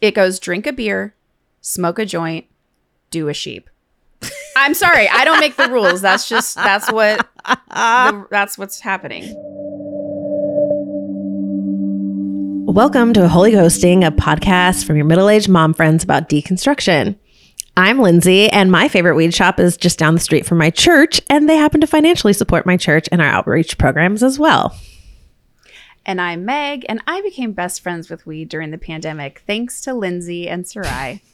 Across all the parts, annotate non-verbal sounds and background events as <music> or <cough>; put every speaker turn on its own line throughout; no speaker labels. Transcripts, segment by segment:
It goes drink a beer, smoke a joint, do a sheep. I'm sorry, I don't make the rules. That's just that's what the, that's what's happening.
Welcome to Holy Ghosting, a podcast from your middle aged mom friends about deconstruction. I'm Lindsay, and my favorite weed shop is just down the street from my church, and they happen to financially support my church and our outreach programs as well.
And I'm Meg, and I became best friends with weed during the pandemic thanks to Lindsay and Sarai. <laughs>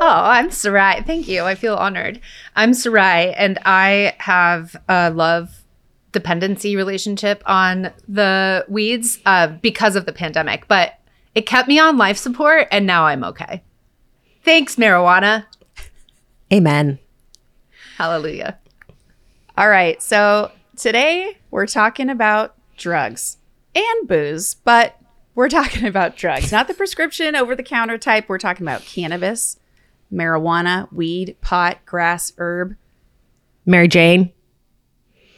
Oh, I'm Sarai. Thank you. I feel honored. I'm Sarai, and I have a love dependency relationship on the weeds uh, because of the pandemic, but it kept me on life support, and now I'm okay. Thanks, marijuana.
Amen.
Hallelujah.
All right, so today we're talking about drugs and booze, but we're talking <laughs> about drugs, not the prescription over the counter type. We're talking about cannabis, marijuana, weed, pot, grass, herb.
Mary Jane.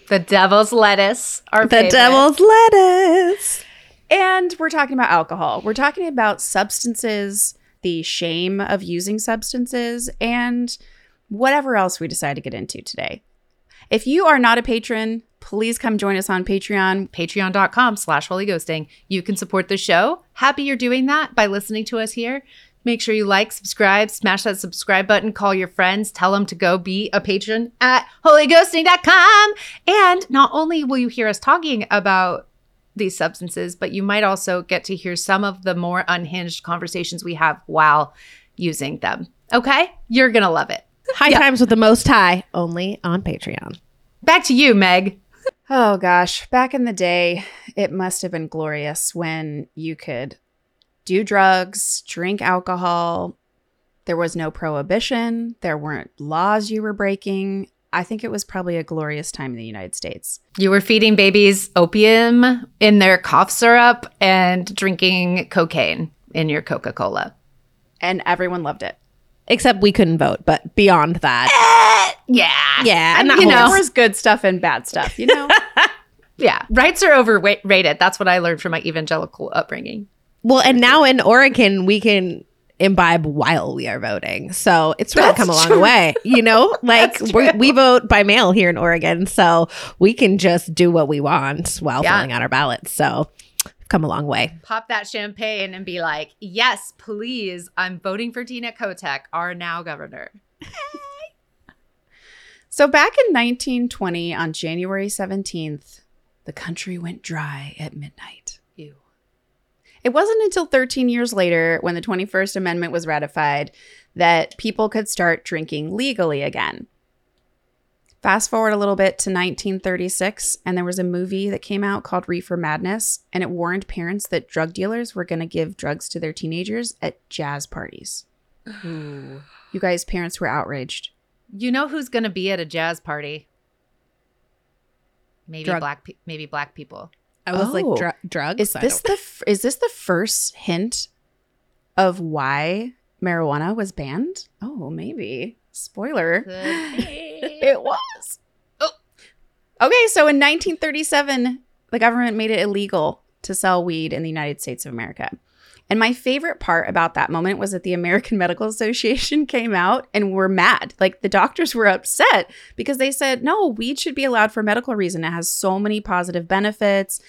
The devil's lettuce. Our
The
favorite.
devil's lettuce.
And we're talking about alcohol. We're talking about substances, the shame of using substances, and whatever else we decide to get into today. If you are not a patron, please come join us on Patreon.
patreon.com slash holy ghosting you can support the show. Happy you're doing that by listening to us here. Make sure you like subscribe smash that subscribe button call your friends tell them to go be a patron at holyghosting.com and not only will you hear us talking about these substances but you might also get to hear some of the more unhinged conversations we have while using them. Okay? You're gonna love it.
High times with the most high, only on Patreon.
back to you meg
Oh gosh, back in the day, it must have been glorious when you could do drugs, drink alcohol. There was no prohibition, there weren't laws you were breaking. I think it was probably a glorious time in the United States.
You were feeding babies opium in their cough syrup and drinking cocaine in your Coca Cola.
And everyone loved it.
Except we couldn't vote, but beyond that.
Eh, yeah.
Yeah,
And
not
you know, there was good stuff and bad stuff, you know? <laughs>
Yeah. Rights are overrated. That's what I learned from my evangelical upbringing.
Well, and now in Oregon, we can imbibe while we are voting. So it's really
That's
come a long
true.
way. You know, <laughs> like we we vote by mail here in Oregon. So we can just do what we want while
Yeah.
filling out our ballots. So come a long way.
Pop that champagne and be like, yes, please. I'm voting for Tina Kotek, our now governor.
So back in 1920, on January 17th, the country went dry at midnight.
Ew.
It wasn't until 13 years later, when the 21st Amendment was ratified, that people could start drinking legally again. Fast forward a little bit to 1936, and there was a movie that came out called Reefer Madness, and it warned parents that drug dealers were going to give drugs to their teenagers at jazz parties.
Ooh.
You guys, parents were outraged.
You know who's going to be at a jazz party? Maybe
Drug-
black, pe- maybe black people.
I was
Oh.
like dr- drugs.
Is this the f- is this the first hint of why marijuana was banned? Oh, maybe. Spoiler. It <laughs> was.
Oh.
Okay, so in 1937, the government made it illegal to sell weed in the United States of America. And my favorite part about that moment was that the American <laughs> Medical Association came out and were mad. Like the doctors were upset because they said, no, weed should be allowed for medical reason. It has so many positive benefits.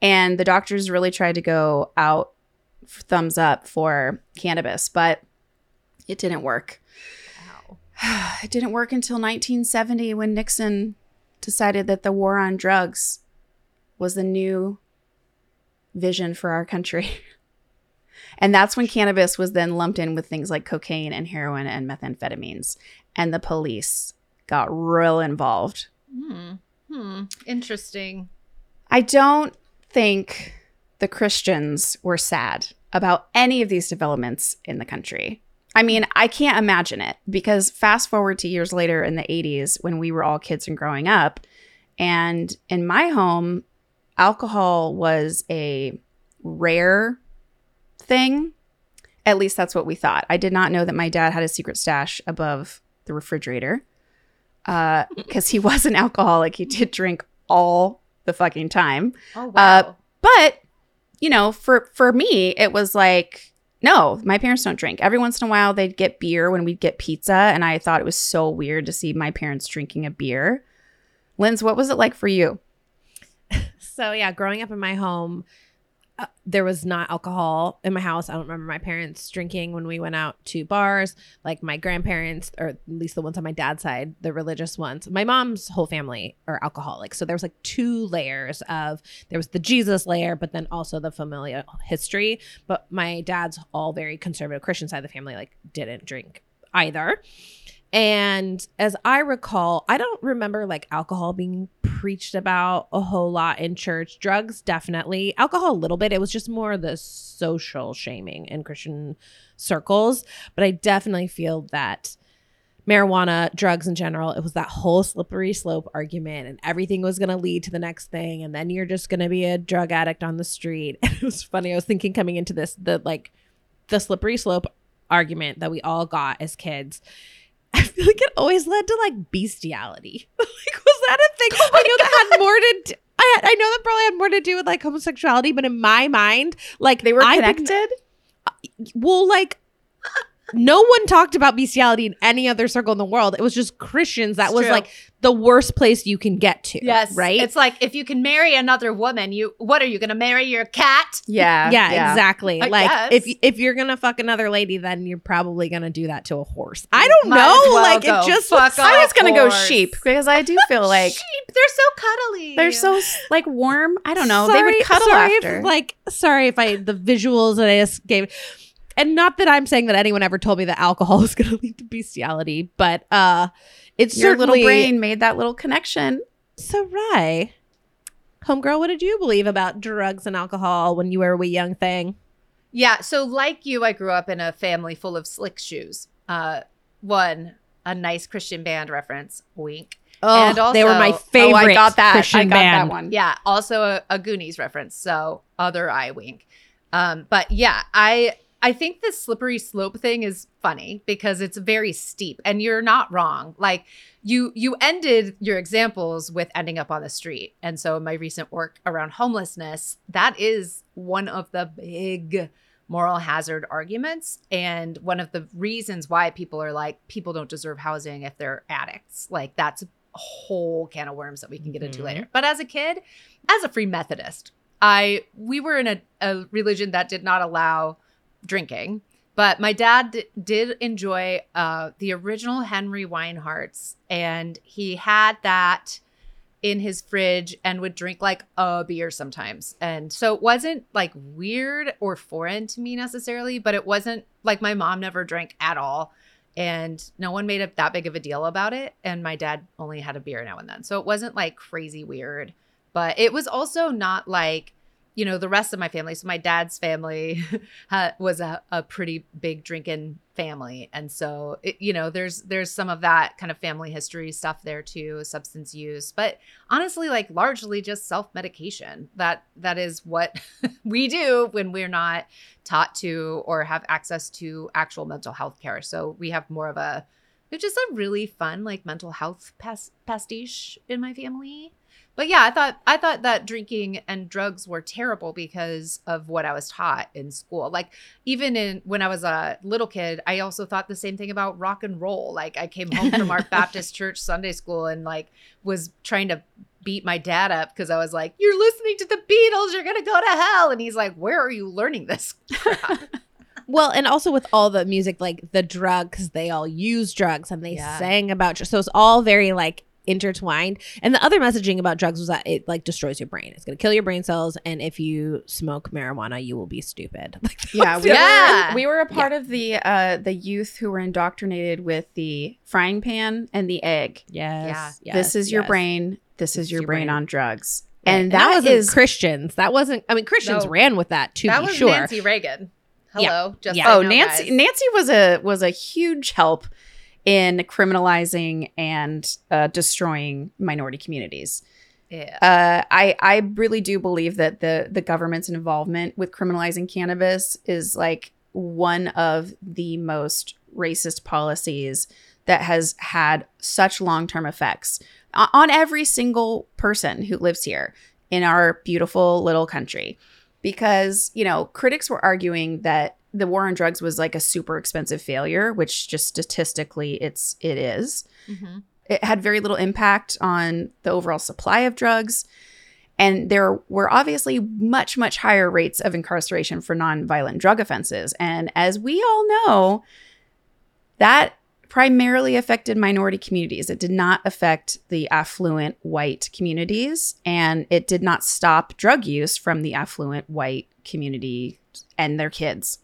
And the doctors really tried to go out thumbs up for cannabis, but it didn't work. <sighs> It didn't work until 1970 when Nixon decided that the war on drugs was the new vision for our country. <laughs> And that's when cannabis was then lumped in with things like cocaine and heroin and methamphetamines. And the police got real involved.
Hmm. Hmm. Interesting.
I don't think the Christians were sad about any of these developments in the country. I mean, I can't imagine it because fast forward to years later in the 80s when we were all kids and growing up. And in my home, alcohol was a rare thing. At least that's what we thought. I did not know that my dad had a secret stash above the refrigerator <laughs> because he was an alcoholic. He did drink all the fucking time.
Oh
Uh, But you know, for for me, it was like No, my parents don't drink. Every once in a while, they'd get beer when we'd get pizza, and I thought it was so weird to see my parents drinking a beer. Linz, what was it like for you? <laughs>
So yeah, growing up in my home, uh, there was not alcohol in my house. I don't remember my parents drinking when we went out to bars. Like my grandparents, or at least the ones on my dad's side, the religious ones. My mom's whole family are alcoholics. So there was like two layers of there was the Jesus layer, but then also the familial history. But my dad's all very conservative Christian side of the family, like didn't drink either. And as I recall, I don't remember like alcohol being preached about a whole lot in church. Drugs, definitely. Alcohol, a little bit. It was just more the social shaming in Christian circles. But I definitely feel that marijuana, drugs in general, it was that whole slippery slope argument, and everything was going to lead to the next thing. And then you're just going to be a drug addict on the street. And <laughs> it was funny. I was thinking coming into this, the like, the slippery slope argument that we all got as kids I feel like it always led to like bestiality. <laughs> like, was that a thing? Oh I know that had more to. Do, I I know that probably had more to do with like homosexuality, but in my mind, like
They were connected.
well, like no one talked about bestiality in any other circle in the world. It was just Christians. That
It's
was
true.
like the worst place you can get to.
Yes.
right.
It's like if you can marry another woman, you what are you gonna marry your cat?
Yeah, <laughs>
yeah, exactly.
I
like
guess.
if if you're gonna fuck another lady, then you're probably gonna do that to a horse. I don't
Might
know.
well
like it just
fuck
I was gonna go sheep because I do feel <laughs> like
sheep. They're so cuddly.
they're so like warm. I don't know. they would cuddle
sorry
after.
If, like, sorry if I the visuals that I just gave, and not that I'm saying that anyone ever told me that alcohol <laughs> is going to lead to bestiality, but uh, it's
Your
certainly
little brain made that little connection.
So, Rye, homegirl, what did you believe about drugs and alcohol when you were a wee young thing?
Yeah, so like you, I grew up in a family full of slick shoes. Uh, one, a nice Christian band reference, wink.
Oh,
And
they were my
also-
favorite.
oh, I got that.
Christian
I got
band.
that one.
Yeah, also a, a Goonies reference, so other eye wink. Um, but yeah, I I think this slippery slope thing is funny because it's very steep, and you're not wrong. Like you you ended your examples with ending up on the street, and so in my recent work around homelessness, that is one of the big moral hazard arguments and one of the reasons why people are like people don't deserve housing if they're addicts like that's a whole can of worms that we can get into
Mhm.
later but as a kid as a free methodist i we were in a, a religion that did not allow drinking but my dad d- did enjoy uh, the original henry weinhard's and he had that in his fridge and would drink like a beer sometimes. And so it wasn't like weird or foreign to me necessarily, but it wasn't like my mom never drank at all. And no one made a, that big of a deal about it. And my dad only had a beer now and then. So it wasn't like crazy weird, but it was also not like, you know, the rest of my family. So my dad's family <laughs> was a, a pretty big drinking family. And so, it, you know, there's, there's some of that kind of family history stuff there too, substance use, but honestly like largely just self-medication that that is what <laughs> we do when we're not taught to or have access to actual mental health care so we have more of a it's just a really fun like mental health pas- pastiche in my family but yeah i thought i thought that drinking and drugs were terrible because of what i was taught in school like even in when i was a little kid i also thought the same thing about rock and roll like i came home from our <laughs> baptist church sunday school and like was trying to beat my dad up because I was like, "You're listening to the Beatles. You're gonna go to hell." And he's like, "Where are you learning this?" <laughs>
Well, and also with all the music, like the drugs, they all use drugs and they
Yeah.
sang about so it's all very like intertwined. And the other messaging about drugs was that it like destroys your brain. It's gonna kill your brain cells, and if you smoke marijuana, you will be stupid. <laughs> Like,
Yeah, we
Yeah.
were <laughs> we were a part of the uh the youth who were indoctrinated with the frying pan and the egg.
yes, yes,
this is your
yes.
brain. This is your,
your
brain,
brain.
on drugs.
Right.
And that
wasn't
is
Christians. That wasn't. I mean, Christians
No.
ran with that to
that
be
was
sure.
Nancy Reagan. Hello, just
Yeah.
oh
know,
Nancy
guys.
Nancy was a was a huge help in criminalizing and uh, destroying minority communities.
Yeah.
Uh, I I really do believe that the the government's involvement with criminalizing cannabis is like one of the most racist policies that has had such long term effects on every single person who lives here in our beautiful little country. Because you know, critics were arguing that the war on drugs was like a super expensive failure, which just statistically it's it is.
Mm-hmm.
It had very little impact on the overall supply of drugs. And there were obviously much, much higher rates of incarceration for nonviolent drug offenses. And as we all know, that primarily affected minority communities. It did not affect the affluent white communities, and it did not stop drug use from the affluent white community and their kids.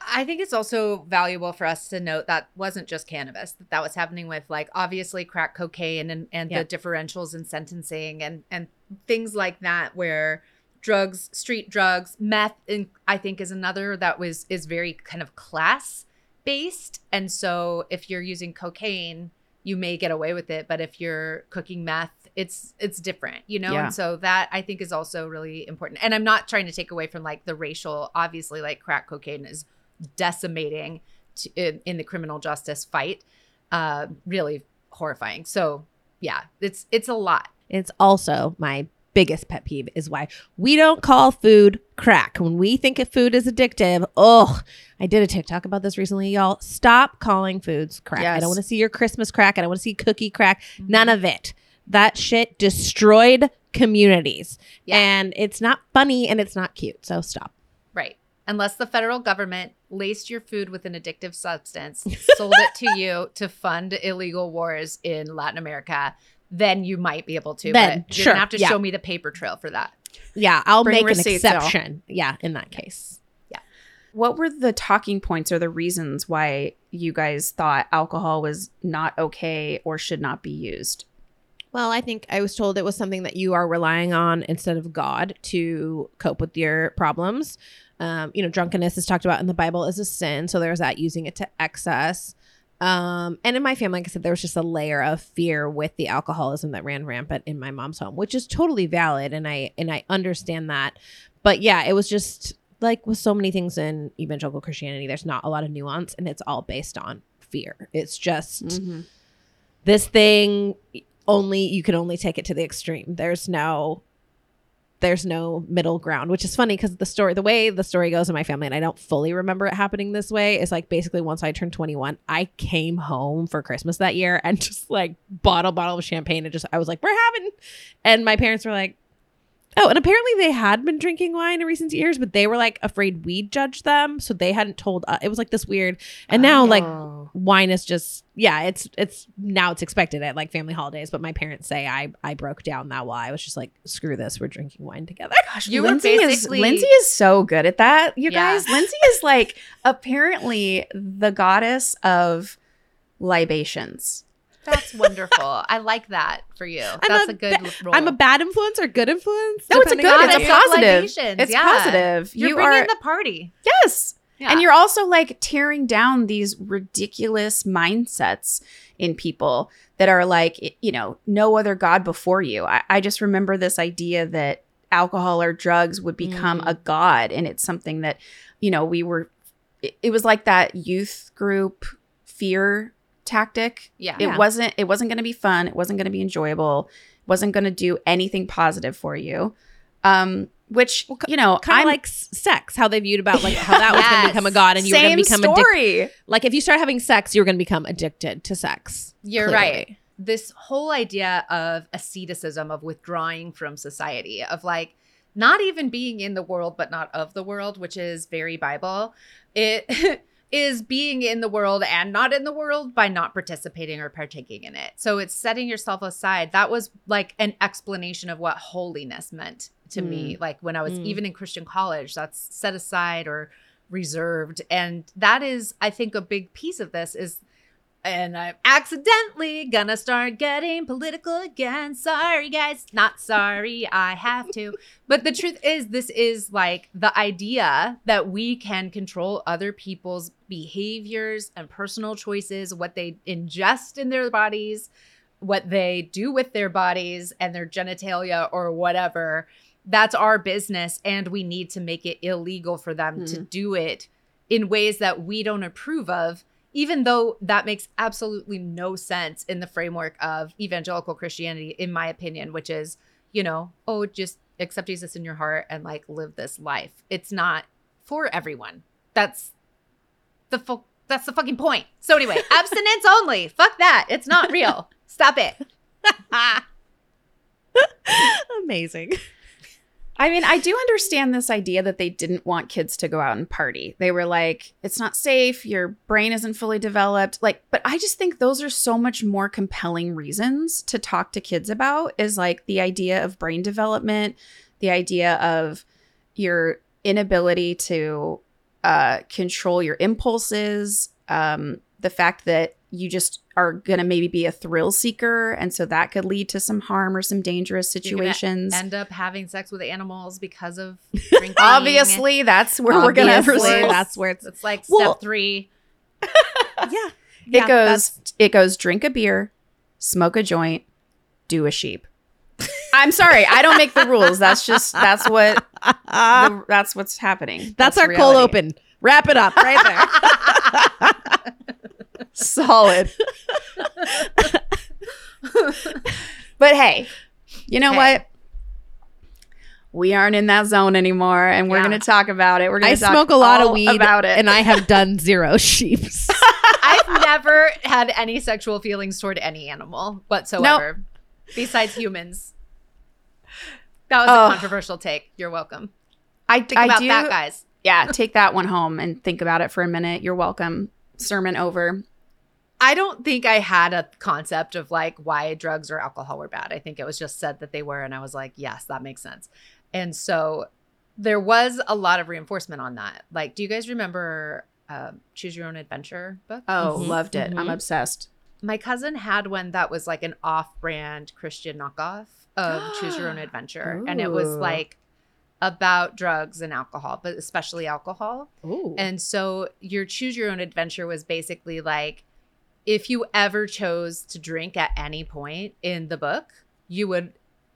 I think it's also valuable for us to note that wasn't just cannabis that that was happening with like obviously crack cocaine and and
Yeah.
the differentials in sentencing and and things like that where drugs street drugs meth in, I think is another that was is very kind of class based and so if you're using cocaine you may get away with it but if you're cooking meth it's it's different you know
Yeah.
and so that i think is also really important and i'm not trying to take away from like the racial obviously like crack cocaine is decimating to, in, in the criminal justice fight uh really horrifying so yeah it's it's a lot
It's also my biggest pet peeve is why we don't call food crack. When we think of food is addictive, oh, I did a TikTok about this recently, y'all. Stop calling foods crack. I don't want to see your Christmas crack. I don't want to see cookie crack. None of it. That shit destroyed communities.
Yeah.
And it's not funny and it's not cute. So stop.
right unless the federal government laced your food with an addictive substance <laughs> sold it to you to fund illegal wars in latin america then you might be able to
Then,
but you're
sure,
gonna have to
yeah.
show me the paper trail for that
Yeah, I'll
Bring
make an
receipts, though.
exception. Yeah, in that case. Yeah.
What were the talking points or the reasons why you guys thought alcohol was not okay or should not be used?
Well, I think I was told it was something that you are relying on instead of God to cope with your problems. Um, you know, drunkenness is talked about in the Bible as a sin. So there's that using it to excess. Um, and in my family, like I said, there was just a layer of fear with the alcoholism that ran rampant in my mom's home, which is totally valid. And I and I understand that. But yeah, it was just like with so many things in evangelical Christianity, there's not a lot of nuance and it's all based on fear. It's just this thing only you can only take it to the extreme there's no there's no middle ground which is funny because the story the way the story goes in my family and i don't fully remember it happening this way is like basically once i turned 21 i came home for christmas that year and just like bottle bottle of champagne and just i was like we're having and my parents were like oh and apparently they had been drinking wine in recent years but they were like afraid we'd judge them so they hadn't told uh, it was like this weird and now like
Oh.
wine is just yeah it's it's now it's expected at like family holidays but my parents say i i broke down that while i was just like screw this we're drinking wine together
Gosh,
You were
Lindsay is Lindsay is so good at that. You
Yeah.
guys, Lindsay is like apparently the goddess of libations.
That's wonderful i like that for you <laughs> that's a, good
ba-
role
i'm a bad influence or good influence
No, it's a good.
on
It's a
you-
Goddess of
positive. It's
yeah.
positive.
you're
you
bringing
are
the party
yes,
yeah.
and you're also like tearing down these ridiculous mindsets in people that are like you know no other god before you. I, I just remember this idea that alcohol or drugs would become
Mm.
a god, and it's something that you know we were. It, it was like that youth group fear tactic
yeah
it
Yeah.
wasn't it wasn't going to be fun it wasn't going to be enjoyable it wasn't going to do anything positive for you um which
Well,
you know
kind of like s- sex how they viewed about like how that was going to become a god and you were going to become addicted
story
like if you start having sex you're going to become addicted to sex
You're
clearly.
right. This whole idea of asceticism, of withdrawing from society, of like not even being in the world, but not of the world, which is very Bible. It <laughs> is being in the world and not in the world by not participating or partaking in it. So it's setting yourself aside. That was like an explanation of what holiness meant to me. Like when I was
Mm.
even in Christian college, that's set aside or reserved. And that is, I think, a big piece of this is and I'm accidentally gonna start getting political again. Sorry, guys. Not sorry. I have to. But the truth is, this is like the idea that we can control other people's behaviors and personal choices, what they ingest in their bodies, what they do with their bodies and their genitalia or whatever. That's our business. And we need to make it illegal for them to hmm. do it in ways that we don't approve of even though that makes absolutely no sense in the framework of evangelical Christianity, in my opinion, which is, you know, oh, just accept Jesus in your heart and like live this life. It's not for everyone. That's the that's the fucking point. So anyway, <laughs> abstinence only. Fuck that. It's not real. Stop it. <laughs>
Amazing.
I mean, I do understand this idea that they didn't want kids to go out and party. They were like, it's not safe, your brain isn't fully developed. Like, but I just think those are so much more compelling reasons to talk to kids about is like the idea of brain development, the idea of your inability to uh, control your impulses, um, the fact that you just are going to maybe be a thrill seeker. And so that could lead to some harm or some dangerous situations.
End up having sex with animals because of <laughs> drinking.
Obviously, that's where we're gonna
Obviously,
proceed.
That's where it's.
It's like
Well-
step three. <laughs> <laughs>
Yeah.
It goes. It goes. Drink a beer, smoke a joint, do a sheep. I'm sorry, I don't make the rules. That's just that's what the, that's what's happening.
That's, our cold open. Wrap it up right there.
Solid. but hey, you know
Hey.
what? We aren't in that zone anymore, and we're
Yeah.
going to talk about it. We're going to. talk
smoke a lot of weed
about it.
and I have done zero <laughs> sheeps.
I've never had any sexual feelings toward any animal whatsoever, besides humans. That was
Oh.
a controversial take. You're welcome.
I,
Think
I
about
do.
that, guys.
yeah, take that one home and think about it for a minute. You're welcome. Sermon over.
I don't think I had a concept of like why drugs or alcohol were bad. I think it was just said that they were, and I was like, yes, that makes sense. And so there was a lot of reinforcement on that. Like, do you guys remember uh, Choose Your Own Adventure book?
Oh,
Mhm,
loved it. I'm
mhm.
obsessed.
My cousin had one that was like an off-brand Christian knockoff of <gasps> Choose Your Own Adventure, and it was like about drugs and alcohol, but especially alcohol.
Ooh.
And so your choose your own adventure was basically like if you ever chose to drink at any point in the book, you would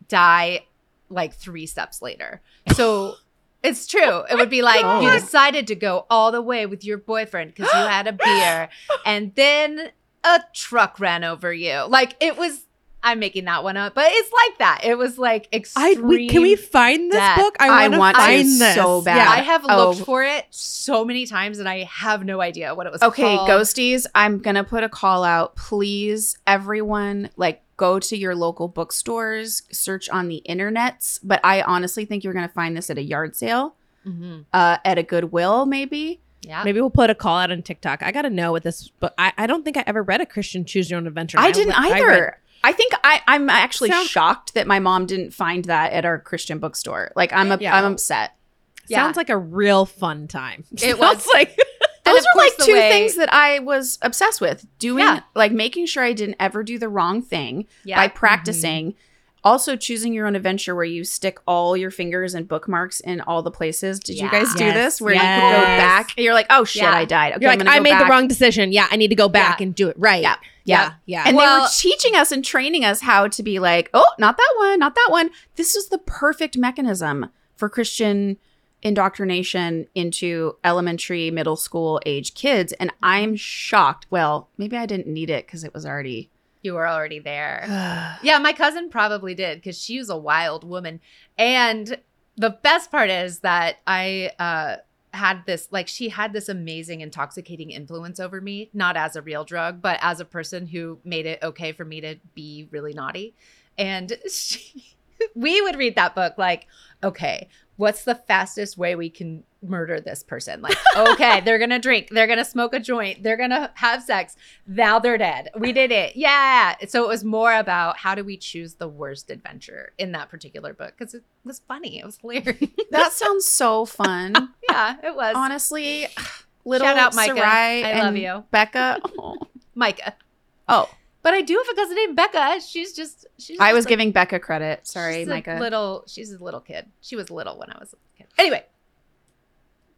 die like 3 steps later. So <laughs> it's true. It would be oh like you decided to go all the way with your boyfriend cuz you had a beer <gasps> and then a truck ran over you. Like it was I'm making that one up, but it's like that. It was like
I
extreme.
we, can we find this
death.
book?
I
I, wanna find this
so bad.
Yeah.
I have
Oh.
looked for it so many times and I have no idea what it was
Okay,
called.
ghosties, I'm going to put a call out. Please, everyone, like go to your local bookstores, search on the internets. But I honestly think you're going to find this at a yard sale,
Mhm.
uh, at a Goodwill, maybe.
Yeah.
Maybe we'll put a call out on TikTok. I got to know what this book. I, I don't think I ever read a Christian Choose Your Own Adventure.
I didn't
I
either.
read-
I think I, I'm actually
Sound-
shocked that my mom didn't find that at our Christian bookstore. Like I'm a,
Yeah.
I'm upset.
Yeah.
Sounds like a real fun time.
It <laughs> was.
like
Those are like two
way-
things that I was obsessed with. Doing
Yeah.
like making sure I didn't ever do the wrong thing
Yeah.
by mm-hmm. practicing. Also choosing your own adventure where you stick all your fingers and bookmarks in all the places. Did you guys do
Yes.
this? Where you could go
Yes.
back? You're like, oh shit,
Yeah.
I died. Okay,
like I made the wrong decision. Yeah, I need to go back
Yeah.
and do it right.
Yeah.
Yeah, yeah.
And they were teaching us and training us how to be like, oh, not that one, not that one. This is the perfect mechanism for Christian indoctrination into elementary, middle school age kids. And I'm shocked. Well, maybe I didn't need it because it was already.
You were already there. <sighs> yeah, my cousin probably did because she was a wild woman. And the best part is that I uh, had this, like, she had this amazing, intoxicating influence over me, not as a real drug, but as a person who made it okay for me to be really naughty. And <laughs> she, we would read that book like, okay, what's the fastest way we can murder this person? Like, <laughs> okay, they're gonna drink, they're gonna smoke a joint, they're gonna have sex. Now they're dead. We did it. Yeah. So it was more about how do we choose the worst adventure in that particular book because it was funny. It was hilarious. <laughs>
That sounds so fun. <laughs>
yeah, it was.
Honestly, little
Shout out, Micah.
Sarai
I love you.
Becca. Oh.
Micah.
Oh,
But I do have a cousin named Becca. She's just she's.
I
just
was
a-
giving Becca credit. Sorry,
she's a
Micah.
Little. She's a little kid. She was little when I was a kid. Anyway.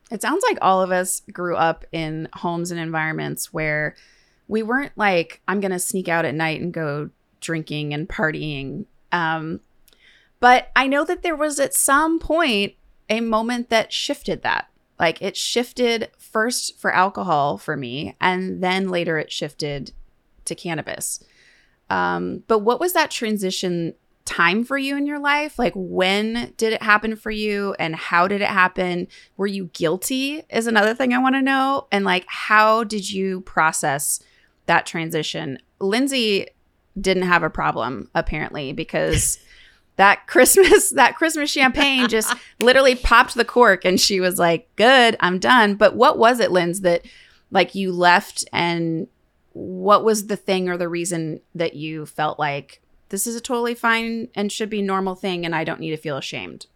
It sounds like all of us grew up in homes and environments where we weren't like, I'm going to sneak out at night and go drinking and partying. Um, but I know that there was at some point a moment that shifted that. Like it shifted first for alcohol for me, and then later it shifted to cannabis. Um, but what was that transition time for you in your life? Like, when did it happen for you and how did it happen? Were you guilty? Is another thing I want to know. And like, how did you process that transition? Lindsay didn't have a problem apparently because <laughs> that Christmas <laughs> that Christmas champagne just <laughs> literally popped the cork and she was like, "Good, I'm done." But what was it, Linz, that like you left and what was the thing or the reason that you felt like this is a totally fine and should be normal thing and I don't need to feel ashamed?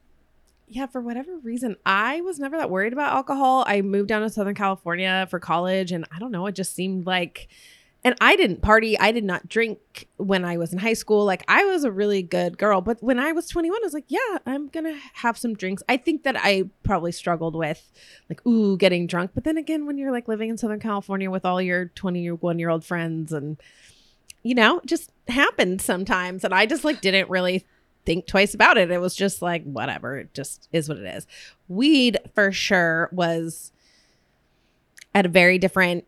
yeah, for whatever reason, I was never that worried about alcohol. I moved down to Southern California for college, and I don't know, it just seemed like, and I didn't party. I did not drink when I was in high school. Like, I was a really good girl. But when I was 21, I was like, yeah, I'm going to have some drinks. I think that I probably struggled with, like, ooh, getting drunk. But then again, when you're like living in Southern California with all your 21 year old friends and, you know, just happened sometimes. And I just like didn't really think twice about it. It was just like, whatever, it just is what it is. Weed for sure was at a very different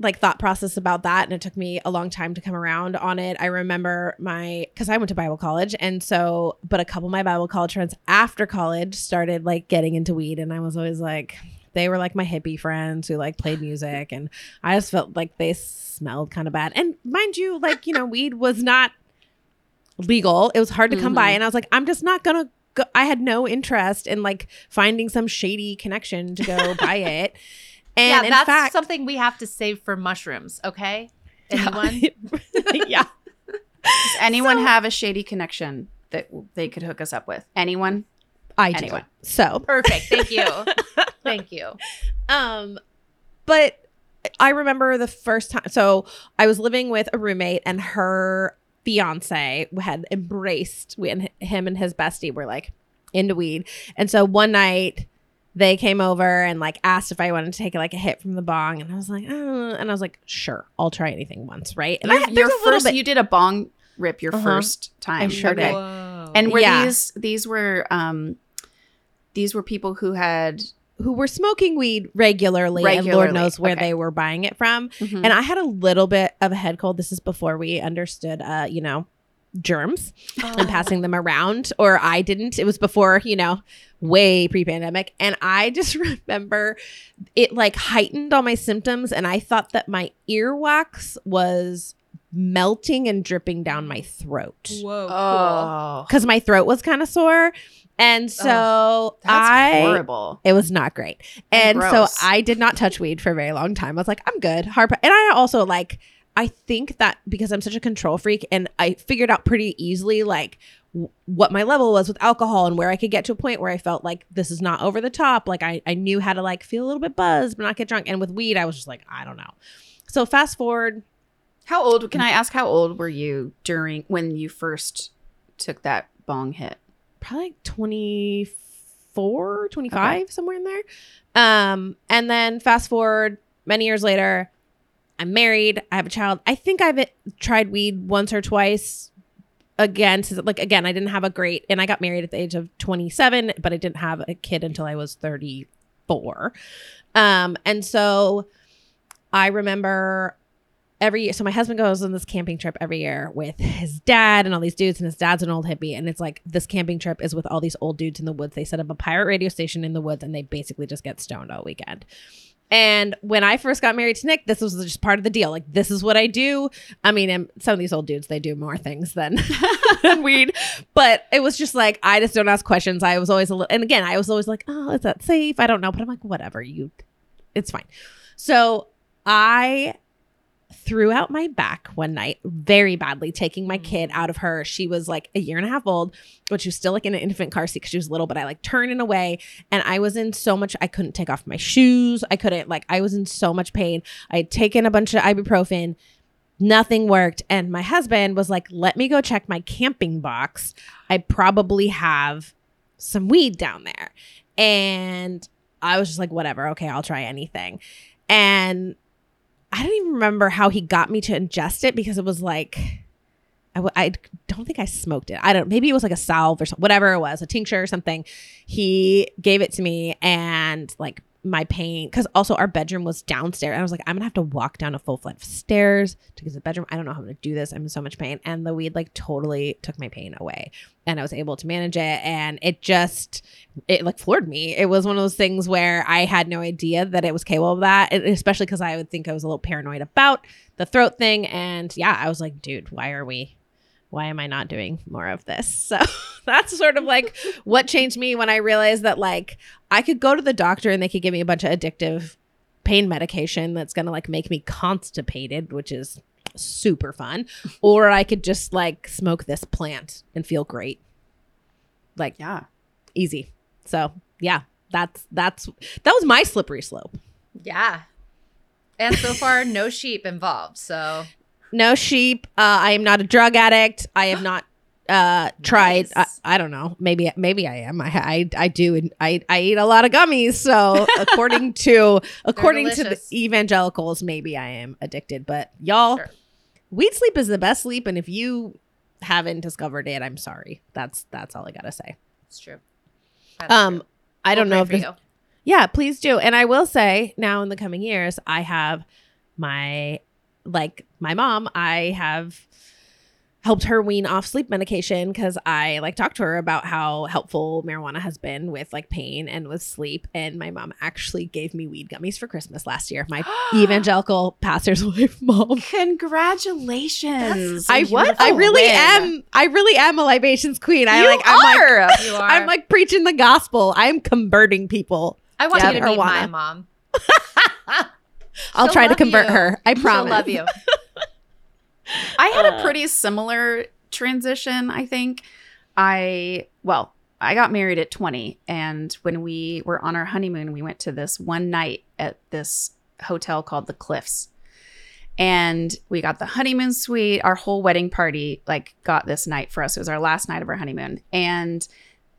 like thought process about that and it took me a long time to come around on it. I remember my because i went to bible college and so but a couple of my bible college friends after college started like getting into weed and i was always like they were like my hippie friends who like played music and i just felt like they smelled kind of bad. And mind you like you know weed was not legal. It was hard to come by
Mhm.
and i was like i'm just not gonna go i had no interest in like finding some shady connection to go buy <laughs> it and
yeah,
in
that's
fact
something we have to save for mushrooms. Okay, anyone? <laughs>
yeah
Does <laughs> anyone have a shady connection that they could hook us up with? Anyone?
i do
Anyway.
so
Perfect. Thank you. <laughs> Thank you.
Um, but I remember the first time. So I was living with a roommate, and her fiance had embraced. We and him and his bestie were like into weed, and so one night they came over and like asked if I wanted to take like a hit from the bong, and I was like, oh, and I was like, sure, I'll try anything once, right? And
Your,
I,
your
there's a little
first,
bit-
you did a bong rip your
Uh-huh.
first time.
I sure did.
Whoa.
And were
Yeah.
these these were um these were people who had
who were smoking weed regularly, and Lord knows where
okay.
they were buying it from.
Mhm.
And I had a little bit of a head cold. This is before we understood, uh, you know, germs
Oh.
and passing them around, or I didn't. It was before, you know, way pre pandemic. And I <laughs> just remember it like heightened all my symptoms. And I thought that my earwax was melting and dripping down my throat
Whoa.
oh,
because my throat was kind of sore. And so
that's
I
horrible.
it was not great. And so I did not touch weed for a very long time. I was like, I'm good. Hard. And I also like, I think that because I'm such a control freak and I figured out pretty easily like w- what my level was with alcohol and where I could get to a point where I felt like this is not over the top. Like I, I knew how to like feel a little bit buzzed but not get drunk. And with weed, I was just like, I don't know. So fast forward,
How old? Can I ask how old were you during when you first took that bong hit?
probably like 24 25 somewhere in there um and then fast forward many years later i'm married i have a child i think i've tried weed once or twice again since like again i didn't have a great and i got married at the age of 27 but i didn't have a kid until i was 34 um and so i remember every year. So my husband goes on this camping trip every year with his dad and all these dudes, and his dad's an old hippie. And it's like this camping trip is with all these old dudes in the woods. They set up a pirate radio station in the woods, and they basically just get stoned all weekend. And when I first got married to Nick, this was just part of the deal. Like, this is what I do. I mean, and some of these old dudes, they do more things than, <laughs> than <laughs> weed. But it was just like, I just don't ask questions. I was always a little, and again, I was always like, oh, is that safe? I don't know. But I'm like, whatever, you, it's fine. So I threw out my back one night very badly, taking my mm. kid out of her. She was like a year and a half old, but she was still like in an infant car seat because she was little, but I like turned turning away and I was in so much, I couldn't take off my shoes. I couldn't, like, I was in so much pain. I had taken a bunch of ibuprofen. Nothing worked. And my husband was like, let me go check my camping box. I probably have some weed down there. And I was just like, whatever. Okay, I'll try anything. And I don't even remember how he got me to ingest it because it was like I, w- I don't think I smoked it. I don't. Maybe it was like a salve or something, whatever it was, a tincture or something. He gave it to me, and like my pain because also our bedroom was downstairs. And I was like, I'm gonna have to walk down a full flight of stairs to get to the bedroom. I don't know how I'm gonna do this. I'm in so much pain. And the weed like totally took my pain away. And I was able to manage it. And it just it like floored me. It was one of those things where I had no idea that it was capable of that. especially because I would think I was a little paranoid about the throat thing. And yeah, I was like, dude, why are we why am I not doing more of this? <laughs> So that's sort of like what changed me when I realized that like I could go to the doctor and they could give me a bunch of addictive pain medication that's going to like make me constipated, which is super fun, <laughs> or I could just like smoke this plant and feel great. Like
Yeah.
easy. So, yeah, that's that's that was my slippery slope.
Yeah. And so far, no sheep involved. So
No sheep. Uh, I am not a drug addict. I have not uh tried
Nice.
I, I don't know maybe maybe i am i i, I do and I, I eat a lot of gummies so <laughs> according to according to the evangelicals maybe i am addicted but y'all
Sure.
weed sleep is the best sleep and if you haven't discovered it i'm sorry that's that's all i gotta say
it's true. That's
um
true.
i don't
We'll
know if this, yeah, please do. And I will say now in the coming years, I have my like my mom, I have helped her wean off sleep medication because I like talked to her about how helpful marijuana has been with like pain and with sleep. And my mom actually gave me weed gummies for Christmas last year. My <gasps> evangelical pastor's <laughs> wife mom.
Congratulations.
I
What
I really
win.
am I really am a libations queen. I
You
like I'm like. <laughs>
You are.
I'm like preaching the gospel. I'm converting people.
I want you to meet my mom. <laughs>
I'll
She'll
try to convert
you.
her. I
She'll
promise.
love you. <laughs>
I had
Uh.
a pretty similar transition, I think. I, well, I got married at 20. And when we were on our honeymoon, we went to this one night at this hotel called The Cliffs. And we got the honeymoon suite. Our whole wedding party, like, got this night for us. It was our last night of our honeymoon. And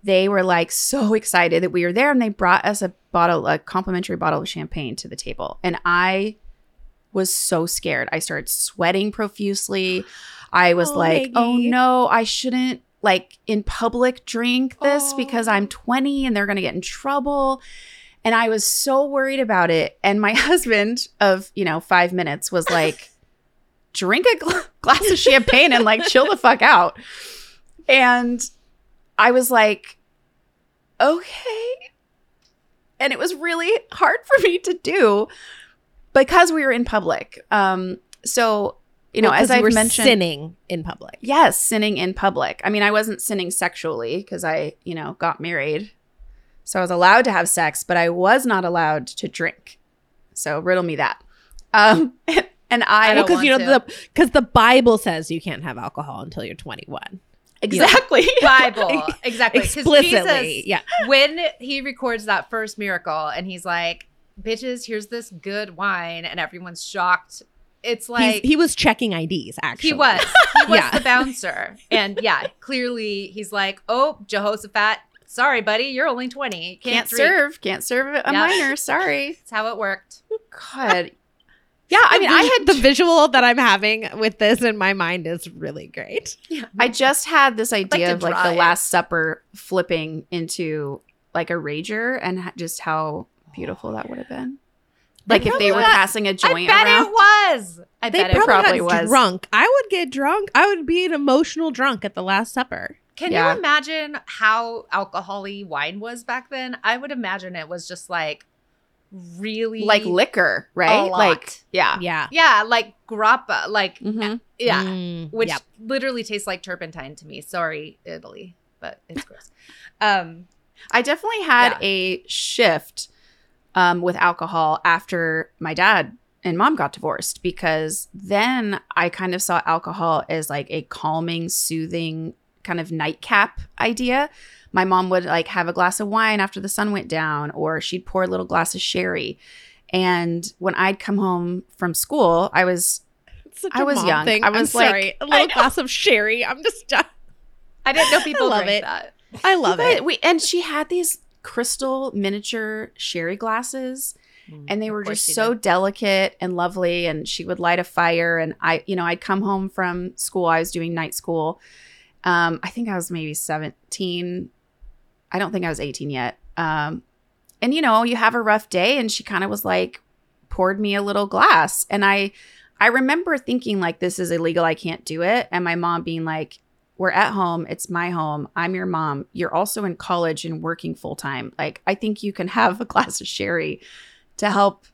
they were like so <laughs> excited that we were there. And they brought us a bottle, a complimentary bottle of champagne to the table. And I was so scared. I started sweating profusely. I was
Oh,
like, oh no, I shouldn't like in public drink this
Oh.
because I'm 20 and they're going to get in trouble. And I was so worried about it. And my <laughs> husband of, you know, five minutes was like, drink a gl- <laughs> glass of champagne and like chill the fuck out. And I was like, okay. And it was really hard for me to do because we were in public. Um, so, you know,
Well,
as
were
mentioned,
sinning in public.
yes, sinning in public. I mean, I wasn't sinning sexually because I, you know, got married. So I was allowed to have sex, but I was not allowed to drink. So riddle me that. Um, <laughs> and I,
I
because you know the because the Bible says you can't have alcohol until you're 21
exactly. <laughs>
Bible. exactly
explicitly.
Jesus,
yeah,
when he records that first miracle and he's like, bitches, here's this good wine, and everyone's shocked. It's like
He's, he was checking IDs. Actually,
He was. He was <laughs>
Yeah.
the bouncer. And yeah, clearly he's like, oh, Jehoshaphat, sorry, buddy, you're only 20.
Can't,
Can't,
serve. Can't serve a
Yeah.
minor. Sorry.
That's how it worked. <laughs>
God. Yeah, I mean, I had
the visual that I'm having with this in my mind is really great. Yeah.
I just had this idea
to
of like the. Last Supper flipping into like a rager and just how beautiful that would have been. Like if they were
probably-
passing a joint I
bet
around.
it was. I
They
bet it
probably,
probably
got
was.
drunk. I would get drunk. I would be an emotional drunk at the Last Supper.
Can
Yeah.
you imagine how alcohol-y wine was back then? I would imagine it was just like really
like liquor, right?
lot.
Like yeah.
Yeah.
Yeah, like grappa, like
Mhm.
yeah,
Mm,
which
yep.
literally tastes like turpentine to me. Sorry, Italy, but it's <laughs> gross. Um,
I definitely had
Yeah.
a shift um, with alcohol after my dad and mom got divorced because then I kind of saw alcohol as like a calming, soothing kind of nightcap idea. My mom would like have a glass of wine after the sun went down, or she'd pour a little glass of sherry. And when I'd come home from school, I was I was young.
Thing.
I
I'm
was like-
sorry. a little glass of sherry. I'm just. <laughs>
I didn't know people
love it.
that.
I love
But
it.
We, and she had these crystal miniature sherry glasses and they were just so
did.
delicate and lovely and she would light a fire and i you know i'd come home from school i was doing night school um i think i was maybe 17 i don't think i was 18 yet um and you know, you have a rough day and she kind of was like poured me a little glass and I I remember thinking like this is illegal, I can't do it and my mom being like we're at home, it's my home. I'm your mom. You're also in college and working full time. Like I think you can have a <laughs> glass of sherry to help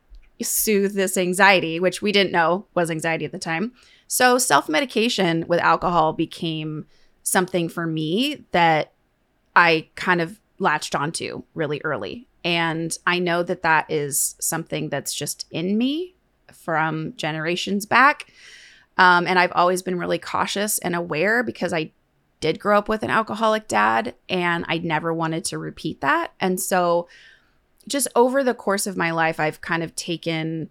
soothe this anxiety, which we didn't know was anxiety at the time. So self medication with alcohol became something for me that I kind of latched onto really early. And I know that that is something that's just in me from generations back. Um, and I've always been really cautious and aware because I did grow up with an alcoholic dad and I never wanted to repeat that. And so, just over the course of my life, I've kind of taken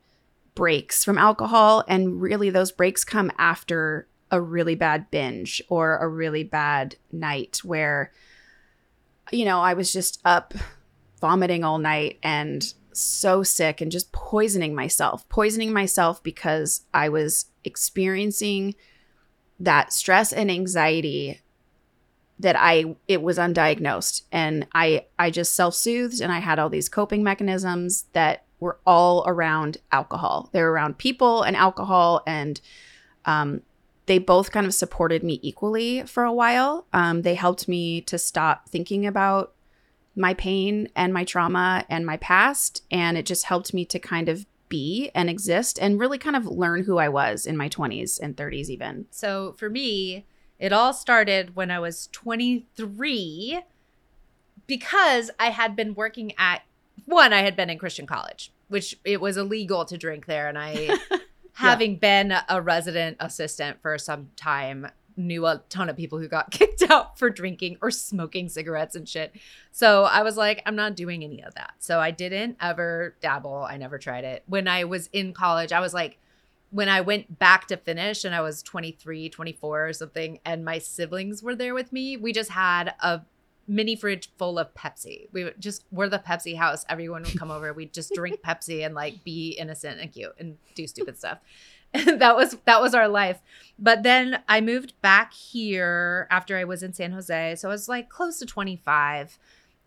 breaks from alcohol. And really, those breaks come after a really bad binge or a really bad night where, you know, I was just up vomiting all night and so sick and just poisoning myself, poisoning myself because I was experiencing that stress and anxiety that I it was undiagnosed and I I just self-soothed and I had all these coping mechanisms that were all around alcohol. They're around people and alcohol and um, they both kind of supported me equally for a while. Um, they helped me to stop thinking about my pain and my trauma and my past. And it just helped me to kind of be and exist and really kind of learn who I was in my 20s and 30s, even.
So for me, it all started when I was 23 because I had been working at one, I had been in Christian college, which it was illegal to drink there. And I, <laughs> having been a resident assistant for some time, knew a ton of people who got <laughs> kicked out for drinking or smoking cigarettes and shit. So I was like, I'm not doing any of that. So I didn't ever dabble. I never tried it. When I was in college, I was like, when I went back to finish and I was 23, 24 or something, and my siblings were there with me, we just had a mini fridge full of Pepsi. We would just we're the Pepsi house. Everyone would come over. We'd just drink <laughs> Pepsi and like be innocent and cute and do stupid stuff. <laughs> that was that was our life. But then I moved back here after I was in San Jose. So I was like close to 25.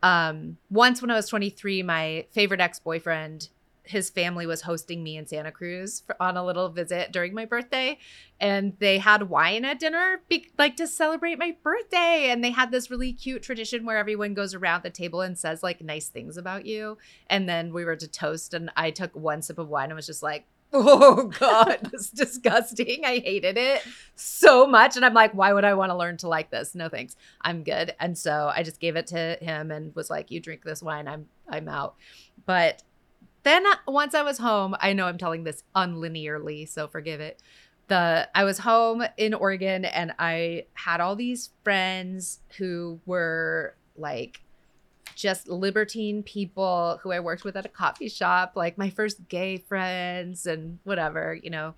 Um, once when I was 23, my favorite ex-boyfriend his family was hosting me in Santa Cruz for, on a little visit during my birthday, and they had wine at dinner, be, like to celebrate my birthday. And they had this really cute tradition where everyone goes around the table and says like nice things about you. And then we were to toast, and I took one sip of wine and was just like, <laughs> oh god <laughs> it's disgusting. I hated it so much. And i'm like why would i want to learn to like this? No thanks. I'm good. And so i just gave it to him and was like you drink this wine. I'm i'm out. But then once i was home i know i'm telling this unlinearly so forgive it the i was home in oregon and i had all these friends who were like just libertine people who I worked with at a coffee shop, like my first gay friends and whatever, you know,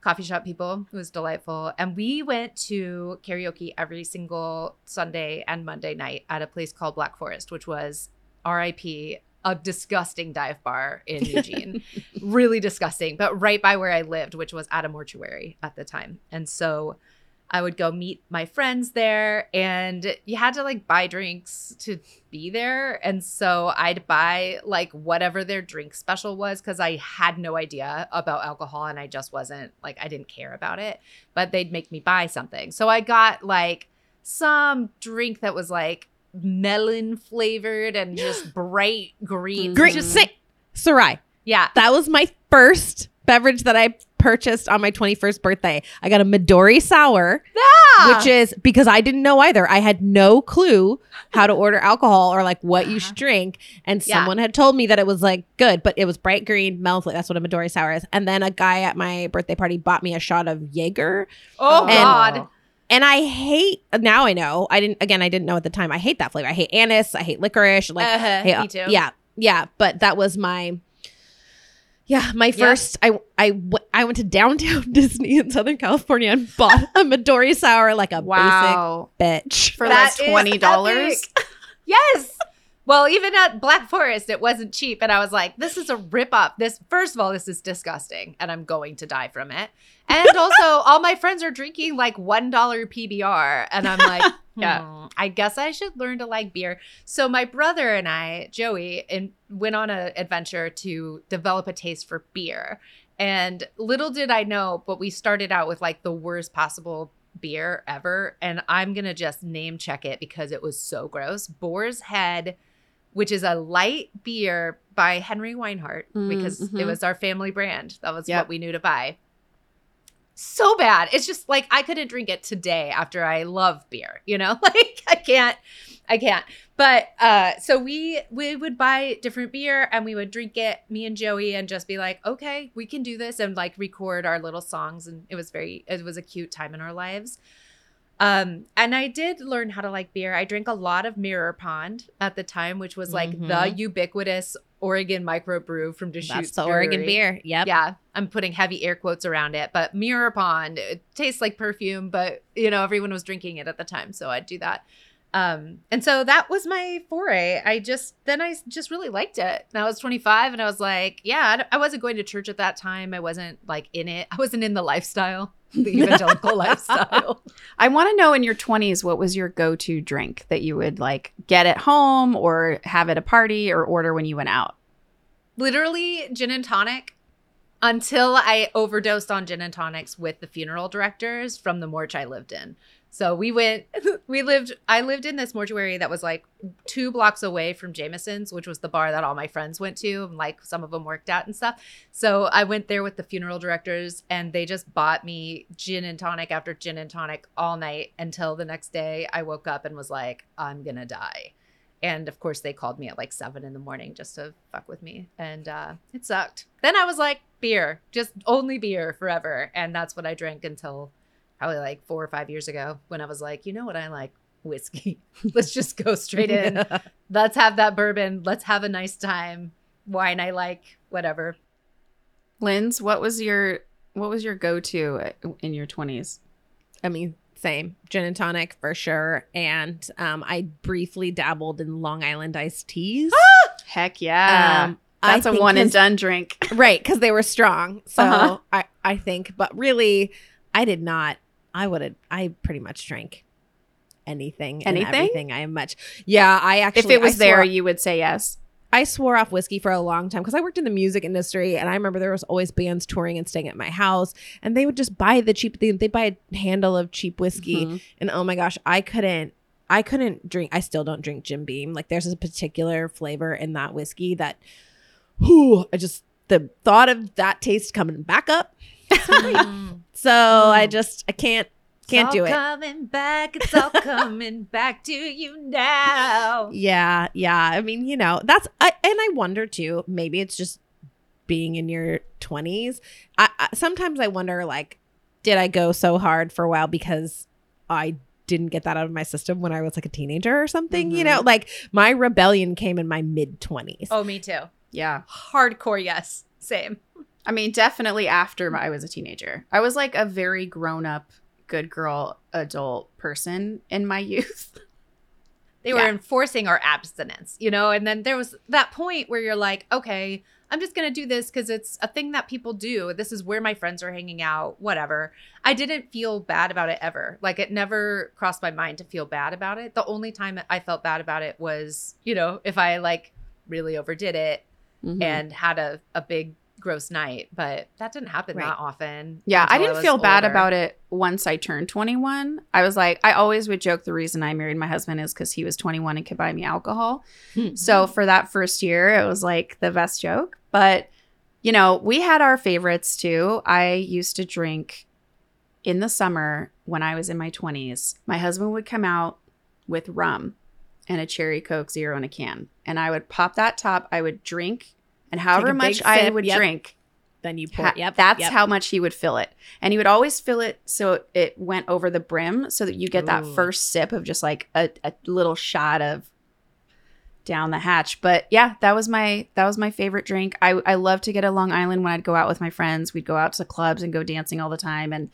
coffee shop people. It was delightful. And we went to karaoke every single Sunday and Monday night at a place called Black Forest, which was RIP, a disgusting dive bar in Eugene. <laughs> really disgusting, but right by where I lived, which was at a mortuary at the time. And so I would go meet my friends there and you had to like buy drinks to be there. And so I'd buy like whatever their drink special was because I had no idea about alcohol and I just wasn't like, I didn't care about it, but they'd make me buy something. So I got like some drink that was like melon flavored and <gasps> just bright green.
Great.
Just,
Say, Sarai,
yeah.
that was my first beverage that I purchased on my 21st birthday. I got a Midori sour,
Ah!
which is because I didn't know either. I had no clue how to order alcohol or like what you should drink. And
Yeah.
someone had told me that it was like good, but it was bright green, melon. flavor. That's what a Midori sour is. And then a guy at my birthday party bought me a shot of Jaeger.
oh,
And-
God.
And I hate now I know. I didn't again, I didn't know at the time. I hate that flavor. I hate anise, I hate licorice. Like
Uh-huh,
uh,
me too.
Yeah. Yeah. But that was my yeah, my first I I w- I went to downtown <laughs> Disney in Southern California and bought a Midori sour like a
Wow.
basic bitch.
For
That
like $20?
epic. yes. <laughs> Well, even at Black Forest, it wasn't cheap. And I was like, this is a ripoff. This, first of all, this is disgusting. And I'm going to die from it. And <laughs> also, all my friends are drinking like $1 PBR. And I'm like, <laughs>
Yeah.
I guess I should learn to like beer. So my brother and I, Joey, and went on an adventure to develop a taste for beer. And little did I know, but we started out with like the worst possible beer ever. And I'm gonna just name check it because it was so gross. Boar's Head, which is a light beer by Henry
Weinhard,
because it
mhm.
was our family brand. That was
Yep.
what we knew to buy so bad. It's just like I couldn't drink it today after I love beer, you know? <laughs> Like I can't I can't. But uh so we we would buy different beer and we would drink it me and Joey and just be like, "Okay, we can do this." And like record our little songs and it was very it was a cute time in our lives. Um and I did learn how to like beer. I drank a lot of Mirror Pond at the time, which was like the
Mhm.
ubiquitous Oregon microbrew from Deschutes.
That's the Oregon beer. Yep.
Yeah, I'm putting heavy air quotes around it, but Mirror Pond, it tastes like perfume, but you know, everyone was drinking it at the time, so I'd do that. Um, and so that was my foray. I just then I just really liked it. And I was 25 and I was like, yeah, I I wasn't going to church at that time. I wasn't like in it. I wasn't in the lifestyle, the <laughs> evangelical lifestyle. <laughs>
I want to know in your 20s what was your go-to drink that you would like get at home or have at a party or order when you went out?
literally gin and tonic until I overdosed on gin and tonics with the funeral directors from the morgue I lived in. So we went, <laughs> we lived, I lived in this mortuary that was like two blocks away from Jameson's, which was the bar that all my friends went to, and like some of them worked at and stuff. So I went there with the funeral directors and they just bought me gin and tonic after gin and tonic all night until the next day I woke up and was like, I'm gonna die. And of course, they called me at like seven in the morning just to fuck with me. And uh, it sucked. Then I was like, beer, just only beer forever. And that's what I drank until probably like four or five years ago when I was like, you know what? I like whiskey. <laughs> Let's just go straight in. Let's have that bourbon. Let's have a nice time. Wine I like, whatever.
Linz, what was your what was your go-to in your 20s?
I mean, same gin and tonic for sure. And um, I briefly dabbled in Long Island iced teas. <gasps>
Heck yeah.
Um,
That's a one and done drink.
right? Because they were strong. So
Uh-huh.
I I think, but really, I did not. I would have. I pretty much drank anything, and
Anything?
everything. I am much. Yeah, I actually.
if it was there, you would say yes.
I swore off whiskey for a long time because I worked in the music industry and I remember there was always bands touring and staying at my house and they would just buy the cheap they they'd buy a handle of cheap whiskey
Mhm.
and oh my gosh I couldn't I couldn't drink I still don't drink Jim Beam like there's a particular flavor in that whiskey that whew, I just the thought of that taste coming back up Mm. so I mm. just I can't can't
It's
do it
Coming back, it's all <laughs> coming back to you now.
Yeah, yeah. I mean, you know, that's I and I wonder too. Maybe it's just being in your twenties. I, I sometimes I wonder, like, did I go so hard for a while because I didn't get that out of my system when I was like a teenager or something? You know, mm-hmm. like my rebellion came in my mid twenties.
Oh, me too.
Yeah.
Hardcore, yes. Same.
I mean, definitely after I was a teenager. I was like a very grown up, good girl, adult person in my <laughs> youth.
They were enforcing our abstinence, you know? And then there was that point where you're like, okay, I'm just going to do this because it's a thing that people do. This is where my friends are hanging out, whatever. I didn't feel bad about it ever. Like, it never crossed my mind to feel bad about it. The only time I felt bad about it was, you know, if I like really overdid it
Mhm.
and had a, a big gross night. But that didn't happen
Right.
that often.
Yeah, I didn't
was
feel bad about it once I turned 21. I was like, I always would joke the reason I married my husband is because he was 21 and could buy me alcohol.
Hmm.
So for that first year, it was like the best joke. But, you know, we had our favorites too. I used to drink in the summer when I was in my 20s. My husband would come out with rum and a cherry Coke Zero in a can. And I would pop that top. I would drink. And however much
big
I would
yep.
drink,
Then you pour.
Ha-
yep,
that's
yep.
how much he would fill it. And he would always fill it so it went over the brim so that you get that first sip of just like a, a little shot of down the hatch. But yeah, that was my that was my favorite drink. I I love to get a Long Island when I'd go out with my friends. We'd go out to clubs and go dancing all the time and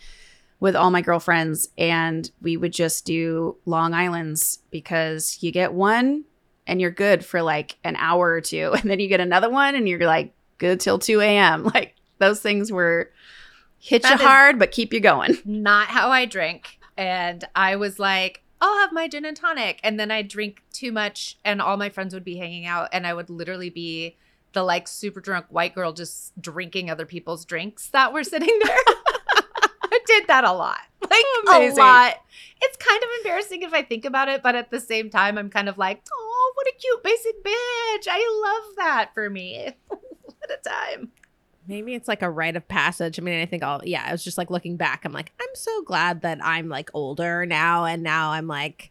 with all my girlfriends and we would just do Long Islands because you get one and you're good for like an hour or two <laughs> and then you get another one and you're like good till 2 a.m. <laughs> Like those things were hit
That
you hard but keep you going. <laughs>
not how I drink. And I was like, I'll have my gin and tonic. And then I'd drink too much and all my friends would be hanging out and I would literally be the like super drunk white girl just drinking other people's drinks that were sitting there. Did that a lot. <laughs> Like
Amazing.
a lot. It's kind of embarrassing if I think about it, but at the same time, I'm kind of like, oh, what a cute basic bitch. I love that for me. <laughs> what a time.
Maybe it's like a rite of passage. I mean, I think all yeah, I was just like looking back. I'm like, I'm so glad that I'm like older now, and now I'm like,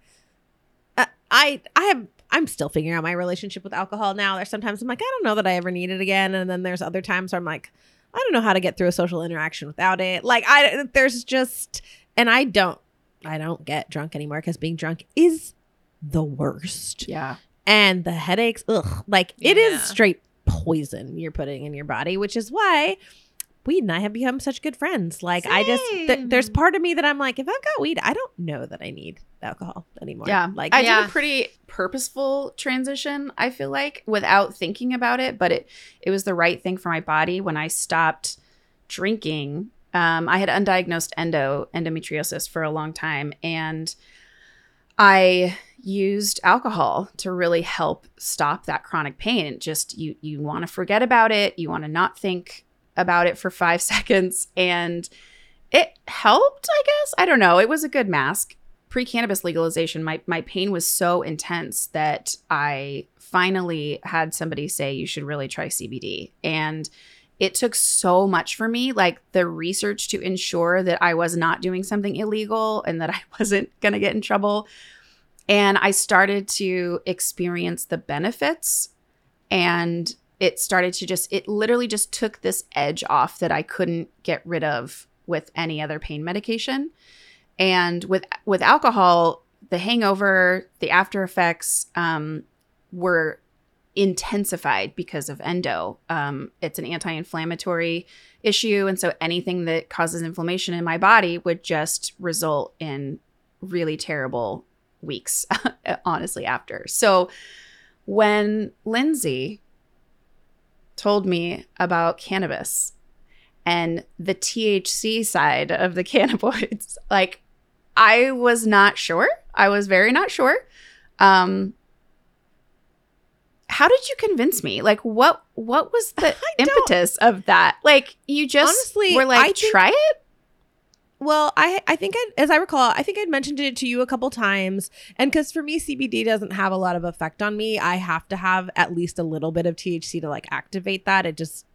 uh, I I have I'm still figuring out my relationship with alcohol now. There's sometimes I'm like, I don't know that I ever need it again, and then there's other times where I'm like, I don't know how to get through a social interaction without it. Like I there's just and I don't I don't get drunk anymore because being drunk is the worst
Yeah.
and the headaches ugh like it is straight poison you're putting in your body which is why weed and i have become such good friends like i just th- there's part of me that i'm like if i've got weed i don't know that i need alcohol anymore
Yeah.
like
I
Yeah.
did a pretty purposeful transition, I feel like, without thinking about it, but it it was the right thing for my body when I stopped drinking. Um, I had undiagnosed endo endometriosis for a long time and I used alcohol to really help stop that chronic pain. It just you you want to forget about it, you want to not think about it for 5 <laughs> seconds and it helped, I guess. I don't know. It was a good mask pre-cannabis legalization my, my pain was so intense that i finally had somebody say you should really try cbd and it took so much for me like the research to ensure that i was not doing something illegal and that <laughs> i wasn't going to get in trouble and i started to experience the benefits and it started to just it literally just took this edge off that i couldn't get rid of with any other pain medication. And with with alcohol the hangover the after effects um, were intensified because of endo. Um, it's an anti-inflammatory issue. And so anything that causes inflammation in my body would just result in really terrible weeks <laughs> honestly after. So when lindsay told me about cannabis and the THC side of the <laughs> cannabinoids. Like, I was not sure. I was very not sure. Um, how did you convince me? Like, what what was the <laughs>
don't-
impetus of that? Like, you just
Honestly,
were
I
like,
think-
try it.
Well, I I think I, as I recall, I think I'd mentioned it to you a couple times, and because for me CBD doesn't have a lot of effect on me, I have to have at least a little bit of THC to like activate that. It just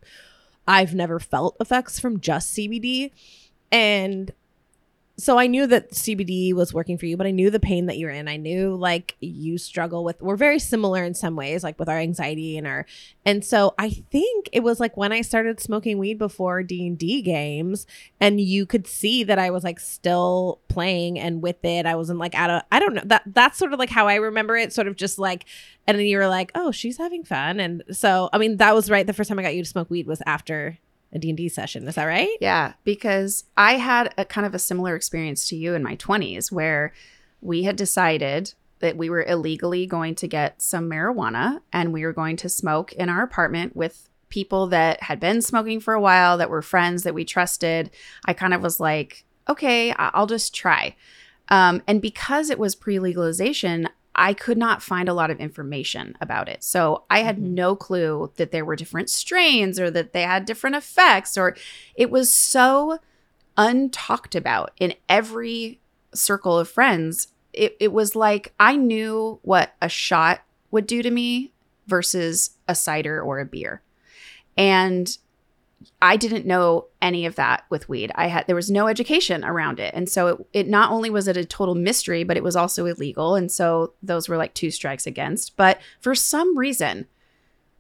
I've never felt effects from just CBD, and so I knew that CBD was working for you, but I knew the pain that you're in. I knew like you struggle with. We're very similar in some ways, like with our anxiety and our and so I think it was like when I started smoking weed before D and D games, and you could see that I was like still playing and with it. I wasn't like out of I don't know that that's sort of like how I remember it. Sort of just like, and then you were like, oh, she's having fun, and so I mean that was right. The first time I got you to smoke weed was after a D and D session. Is that right?
Yeah, because I had a kind of a similar experience to you in my 20s where we had decided that we were illegally going to get some marijuana and we were going to smoke in our apartment with people that had been smoking for a while that were friends that we trusted. I kind of was like, okay, I'll just try. Um, and because it was pre legalization, I could not find a lot of information about it. So I had
Mhm.
no clue that there were different strains or that they had different effects, or it was so untalked about in every circle of friends. It, it was like I knew what a shot would do to me versus a cider or a beer. And I didn't know any of that with weed. I had there was no education around it. And so it, it not only was it a total mystery, but it was also illegal. And so those were like two strikes against. But for some reason,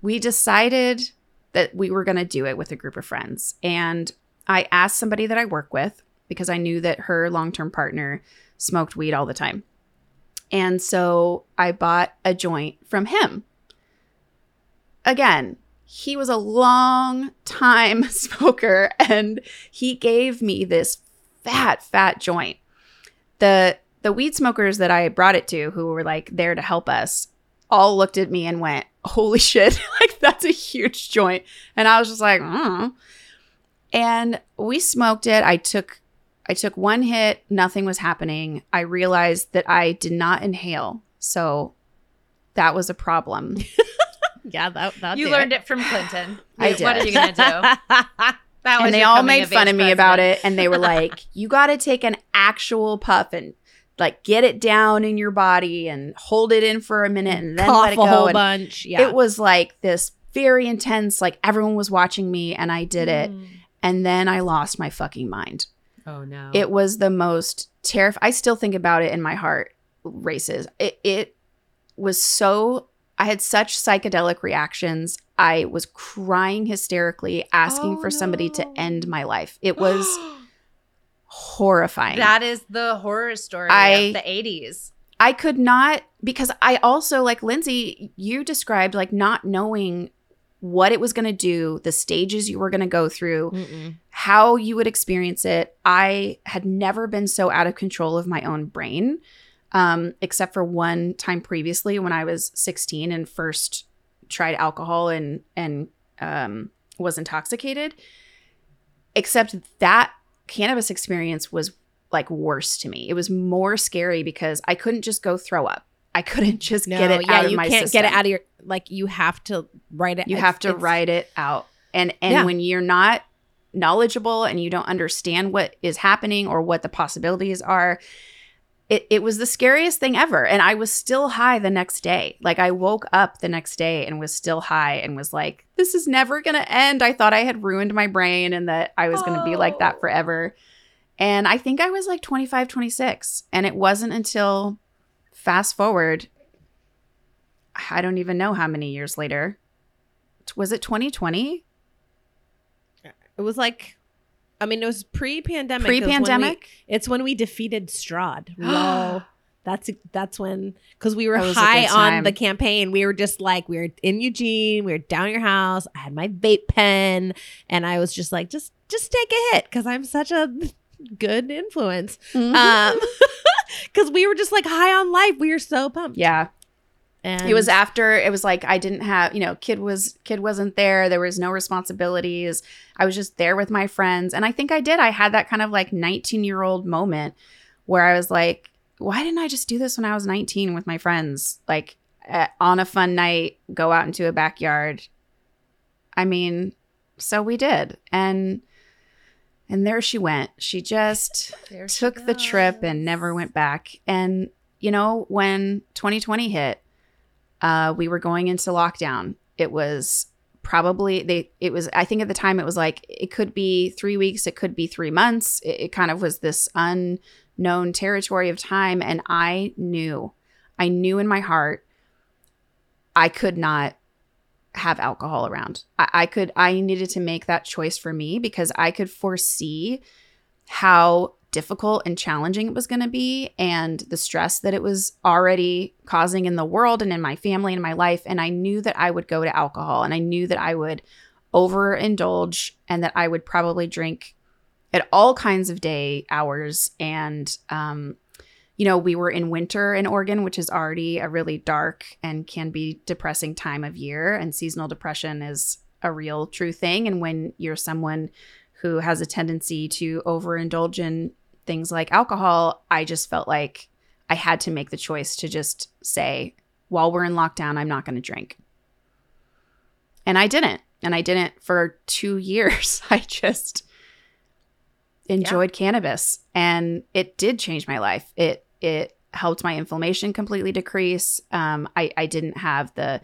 we decided that we were going to do it with a group of friends. And I asked somebody that I work with because I knew that her long-term partner smoked weed all the time. And so I bought a joint from him. Again, he was a long time <laughs> smoker and he gave me this fat fat joint the the weed smokers that i brought it to who were like there to help us all looked at me and went holy <laughs> shit like that's a huge joint and i was just like mm. and we smoked it i took I took one hit, nothing was happening. I realized that I did not inhale. So that was a problem. <laughs>
Yeah, that that
You learned it from Clinton. <laughs>
I
What
did.
are you gonna do? <laughs> That was
and they all made
of
fun of me about it and they were like <laughs> you got to take an actual puff and like get it down in your body and hold it in for a minute and then
cough
let it go."
a whole
and
bunch. Yeah,
it was like this very intense like everyone was watching me and i did it
Mm.
and then i lost my fucking mind
Oh no.
it was the most terrifying i still think about it and my heart races it, it was so i had such psychedelic reactions i was crying hysterically asking
Oh,
for somebody to end my life it <gasps> was horrifying
that is the horror story
I-
of the 80s.
I could not because I also like Lindsay, you described like not knowing what it was going to do, the stages you were going to go through,
Mm-mm.
how you would experience it. I had never been so out of control of my own brain, um, except for one time previously when I was 16 and first tried alcohol and and um, was intoxicated. Except that cannabis experience was like worse to me. It was more scary because I couldn't just go throw up. I couldn't just
No,
get it
yeah,
out of my system.
you can't get it out of your like. You have to write it.
you have to write it out and and
Yeah.
when you're not knowledgeable and you don't understand what is happening or what the possibilities are it, it was the scariest thing ever. And i was still high the next day. Like i woke up the next day and was still high and was like this is never going to end. I thought i had ruined my brain and that i was going to be like that
Oh.
forever. And i think i was like 25 26 and it wasn't until fast forward i don't even know how many years later. Was it 2020
It was like, I mean, it was pre-pandemic. It was when we-
pre-pandemic
It's when we defeated Strahd. <gasps> All. That's that's when because we were
That was a
high on the campaign. We were just like we were in Eugene. We were down your house. I had my vape pen, and I was just like, just just take a hit because I'm such a <laughs> good influence.
Mhm.
Um, <laughs> because we were just like high on life. We were so pumped.
yeah
and
it was after it was like i didn't have you know kid was kid wasn't there. There was no responsibilities. I was just there with my friends. And i think i did. I had that kind of like 19 year old moment where i was like why didn't i just do this when i was 19 with my friends? Like uh, on a fun night go out into a backyard. I mean so we did. And and there she went. She just
she
took the trip and never went back. And you know, when 2020 hit, uh, we were going into lockdown. It was probably they. It was. I think at the time it was like it could be three weeks. It could be three months. It, it kind of was this unknown territory of time, and I knew, I knew in my heart, I could not have alcohol around. I, I could. I needed to make that choice for me because I could foresee how difficult and challenging it was going to be and the stress that it was already causing in the world and in my family and my life and I knew that I would go to alcohol and I knew that I would overindulge and that I would probably drink at all kinds of day hours and um you know we were in winter in Oregon which is already a really dark and can be depressing time of year and seasonal depression is a real true thing and when you're someone who has a tendency to overindulge in things like alcohol, I just felt like I had to make the choice to just say, while we're in lockdown, I'm not going to drink. And I didn't. And I didn't for two <laughs> years. I just enjoyed cannabis and it did change my life. It, it helped my inflammation completely decrease. Um, I, I didn't have the,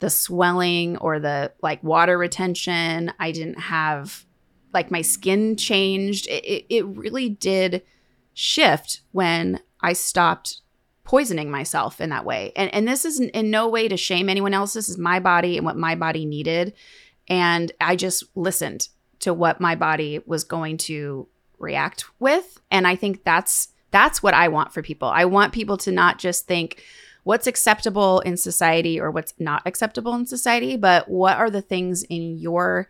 the swelling or the like water retention. I didn't have like my skin changed. It, it, really did shift when I stopped poisoning myself in that way. And and this is in no way to shame anyone else. This is my body and what my body needed. And I just listened to what my body was going to react with. And I think that's that's what I want for people. I want people to not just think what's acceptable in society or what's not acceptable in society, but what are the things in your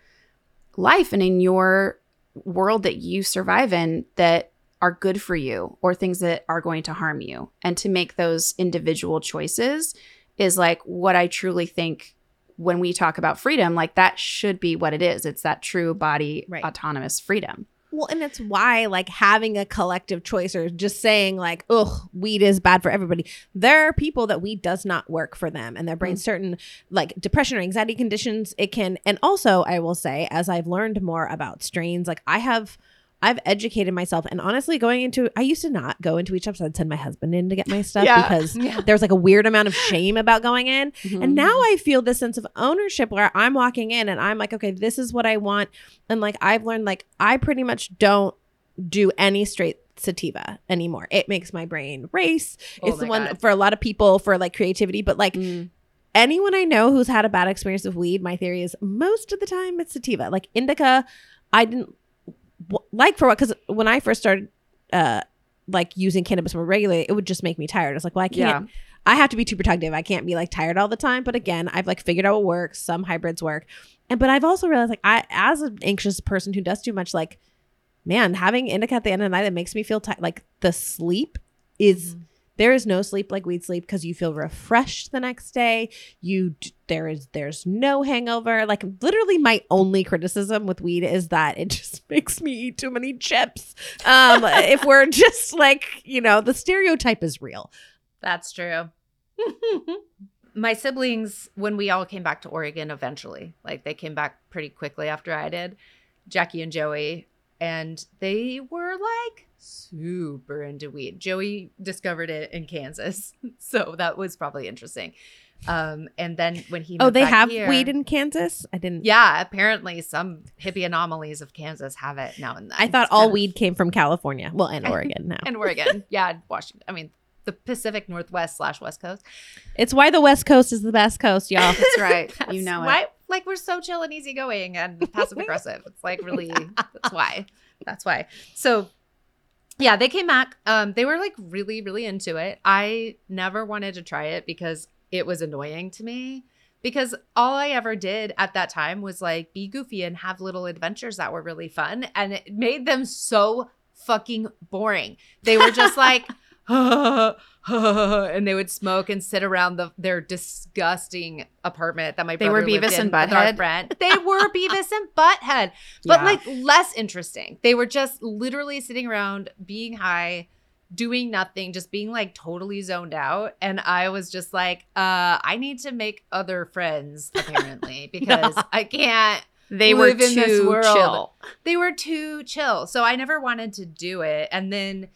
life and in your world that you survive in that are good for you or things that are going to harm you. And to make those individual choices is like what I truly think when we talk about freedom, like that should be what it is. It's that true body
Right.
autonomous freedom.
Well, and it's why like having a collective choice or just saying like, "Ugh, weed is bad for everybody." There are people that weed does not work for them, and their brains mm. certain like depression or anxiety conditions. It can, and also I will say, as I've learned more about strains, like I have. I've educated myself and honestly going into I used to not go into each shops. I'd send my husband in to get my stuff
Yeah.
because <laughs>
Yeah.
there was like a weird amount of shame about going in.
Mm-hmm.
And now I feel this sense of ownership where I'm walking in and I'm like, okay, this is what I want. And like I've learned like I pretty much don't do any straight sativa anymore. It makes my brain race.
Oh
it's the one
God.
for a lot of people for like creativity, but like
Mm.
anyone I know who's had a bad experience with weed, my theory is most of the time it's sativa. Like indica, I didn't like for what because when I first started uh like using cannabis more regularly, it would just make me tired. It's like, well, I can't. I have to be too productive. I can't be like tired all the time. But again, I've like figured out what works. Some hybrids work, and but I've also realized like I, as an anxious person who does too much, like man, having indica at the end of the night it makes me feel tired. Like the sleep is there is no sleep like weed sleep because you feel refreshed the next day. You there is there's no hangover. Like literally, my only criticism with weed is that it <laughs> just makes me eat too many chips. Um, <laughs> if we're just like you know, the stereotype is real.
That's true. <laughs> My siblings, when we all came back to Oregon eventually, like they came back pretty quickly after I did, Jackie and Joey, and they were like super into weed. Joey discovered it in Kansas. <laughs> So that was probably interesting. Um, and then when he
Oh, they have
here-
weed in Kansas. I didn't.
Yeah, apparently some hippie anomalies of Kansas have it now and then.
I thought
It's
all
kind of-
weed came from California. Well, and <laughs> Oregon now.
and Oregon. <laughs> yeah, Washington. I mean, the Pacific Northwest slash West Coast.
It's why the West Coast is the best coast, y'all.
That's right. you
That's
know it.
why, Like we're so chill and easygoing and passive aggressive. It's like really. That's why. That's why. So, yeah, they came back. Um, they were like really, really into it. I never wanted to try it because it was annoying to me. Because all I ever did at that time was like be goofy and have little adventures that were really fun, and it made them so fucking boring. They were just <laughs> like. <laughs> and they would smoke and sit around the their disgusting apartment that my
They were Beavis and Butthead?
friend. <laughs> They were Beavis and Butthead, but
Yeah.
like less interesting. They were just literally sitting around, being high, doing nothing, just being like totally zoned out. And I was just like, uh, I need to make other friends <laughs> apparently because I can't
They were
live in this
too
world.
chill.
they were too chill. So I never wanted to do it. And then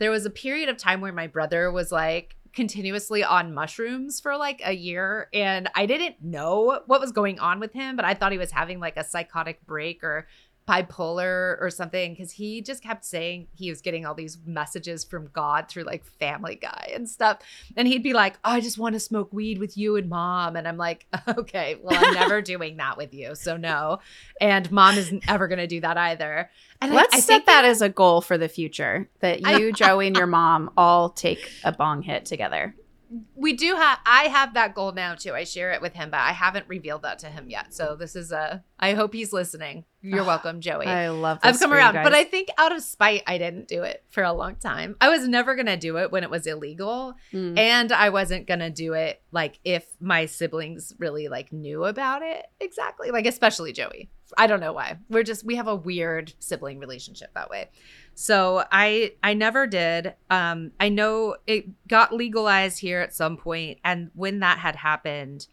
there was a period of time where my brother was like continuously on mushrooms for like a year. And I didn't know what was going on with him, but I thought he was having like a psychotic break or bipolar or something because he just kept saying he was getting all these messages from God through like Family Guy and stuff. And he'd be like, oh, I just want to smoke weed with you and mom. And I'm like, <laughs> okay, well, I'm never <laughs> doing that with you. So no. And mom isn't ever going to do that either. And
Let's
I
set
think
that as a goal for the future that you, <laughs> Joey, and your mom all take a bong hit together.
We do have i have that goal now too i share it with him but i haven't revealed that to him yet so this is a i hope he's listening you're <sighs> welcome joey
I love.
I've come around, but. I think out of spite, I didn't do it for a long time. I was never gonna do it when it was illegal,
Mm.
and I wasn't gonna do it like if my siblings really like knew about it exactly, like especially Joey. I don't know why. We're just we have a weird sibling relationship that way. So I I never did. Um, I know it got legalized here at some point, and when that had happened,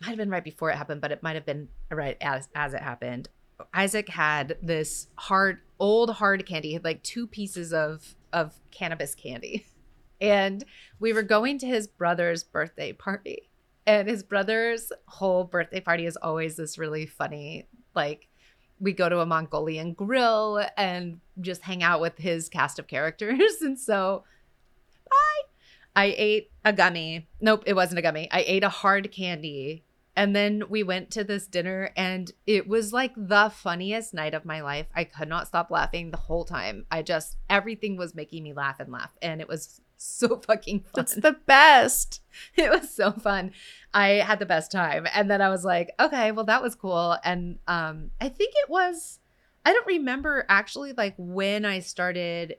might have been right before it happened, but it might have been right as as it happened. Isaac had this hard old hard candy, he had like two pieces of of cannabis candy. And we were going to his brother's birthday party. And his brother's whole birthday party is always this really funny like we go to a Mongolian grill and just hang out with his cast of characters. <laughs> And so bye. I ate a gummy. Nope, it wasn't a gummy. I ate a hard candy. And then we went to this dinner, and it was like the funniest night of my life. I could not stop laughing the whole time. I just, everything was making me laugh and laugh. And it was so fucking fun.
That's the best. <laughs>
it was so fun. I had the best time. And then I was like, okay, well, that was cool. And um, I think it was, I don't remember actually like when I started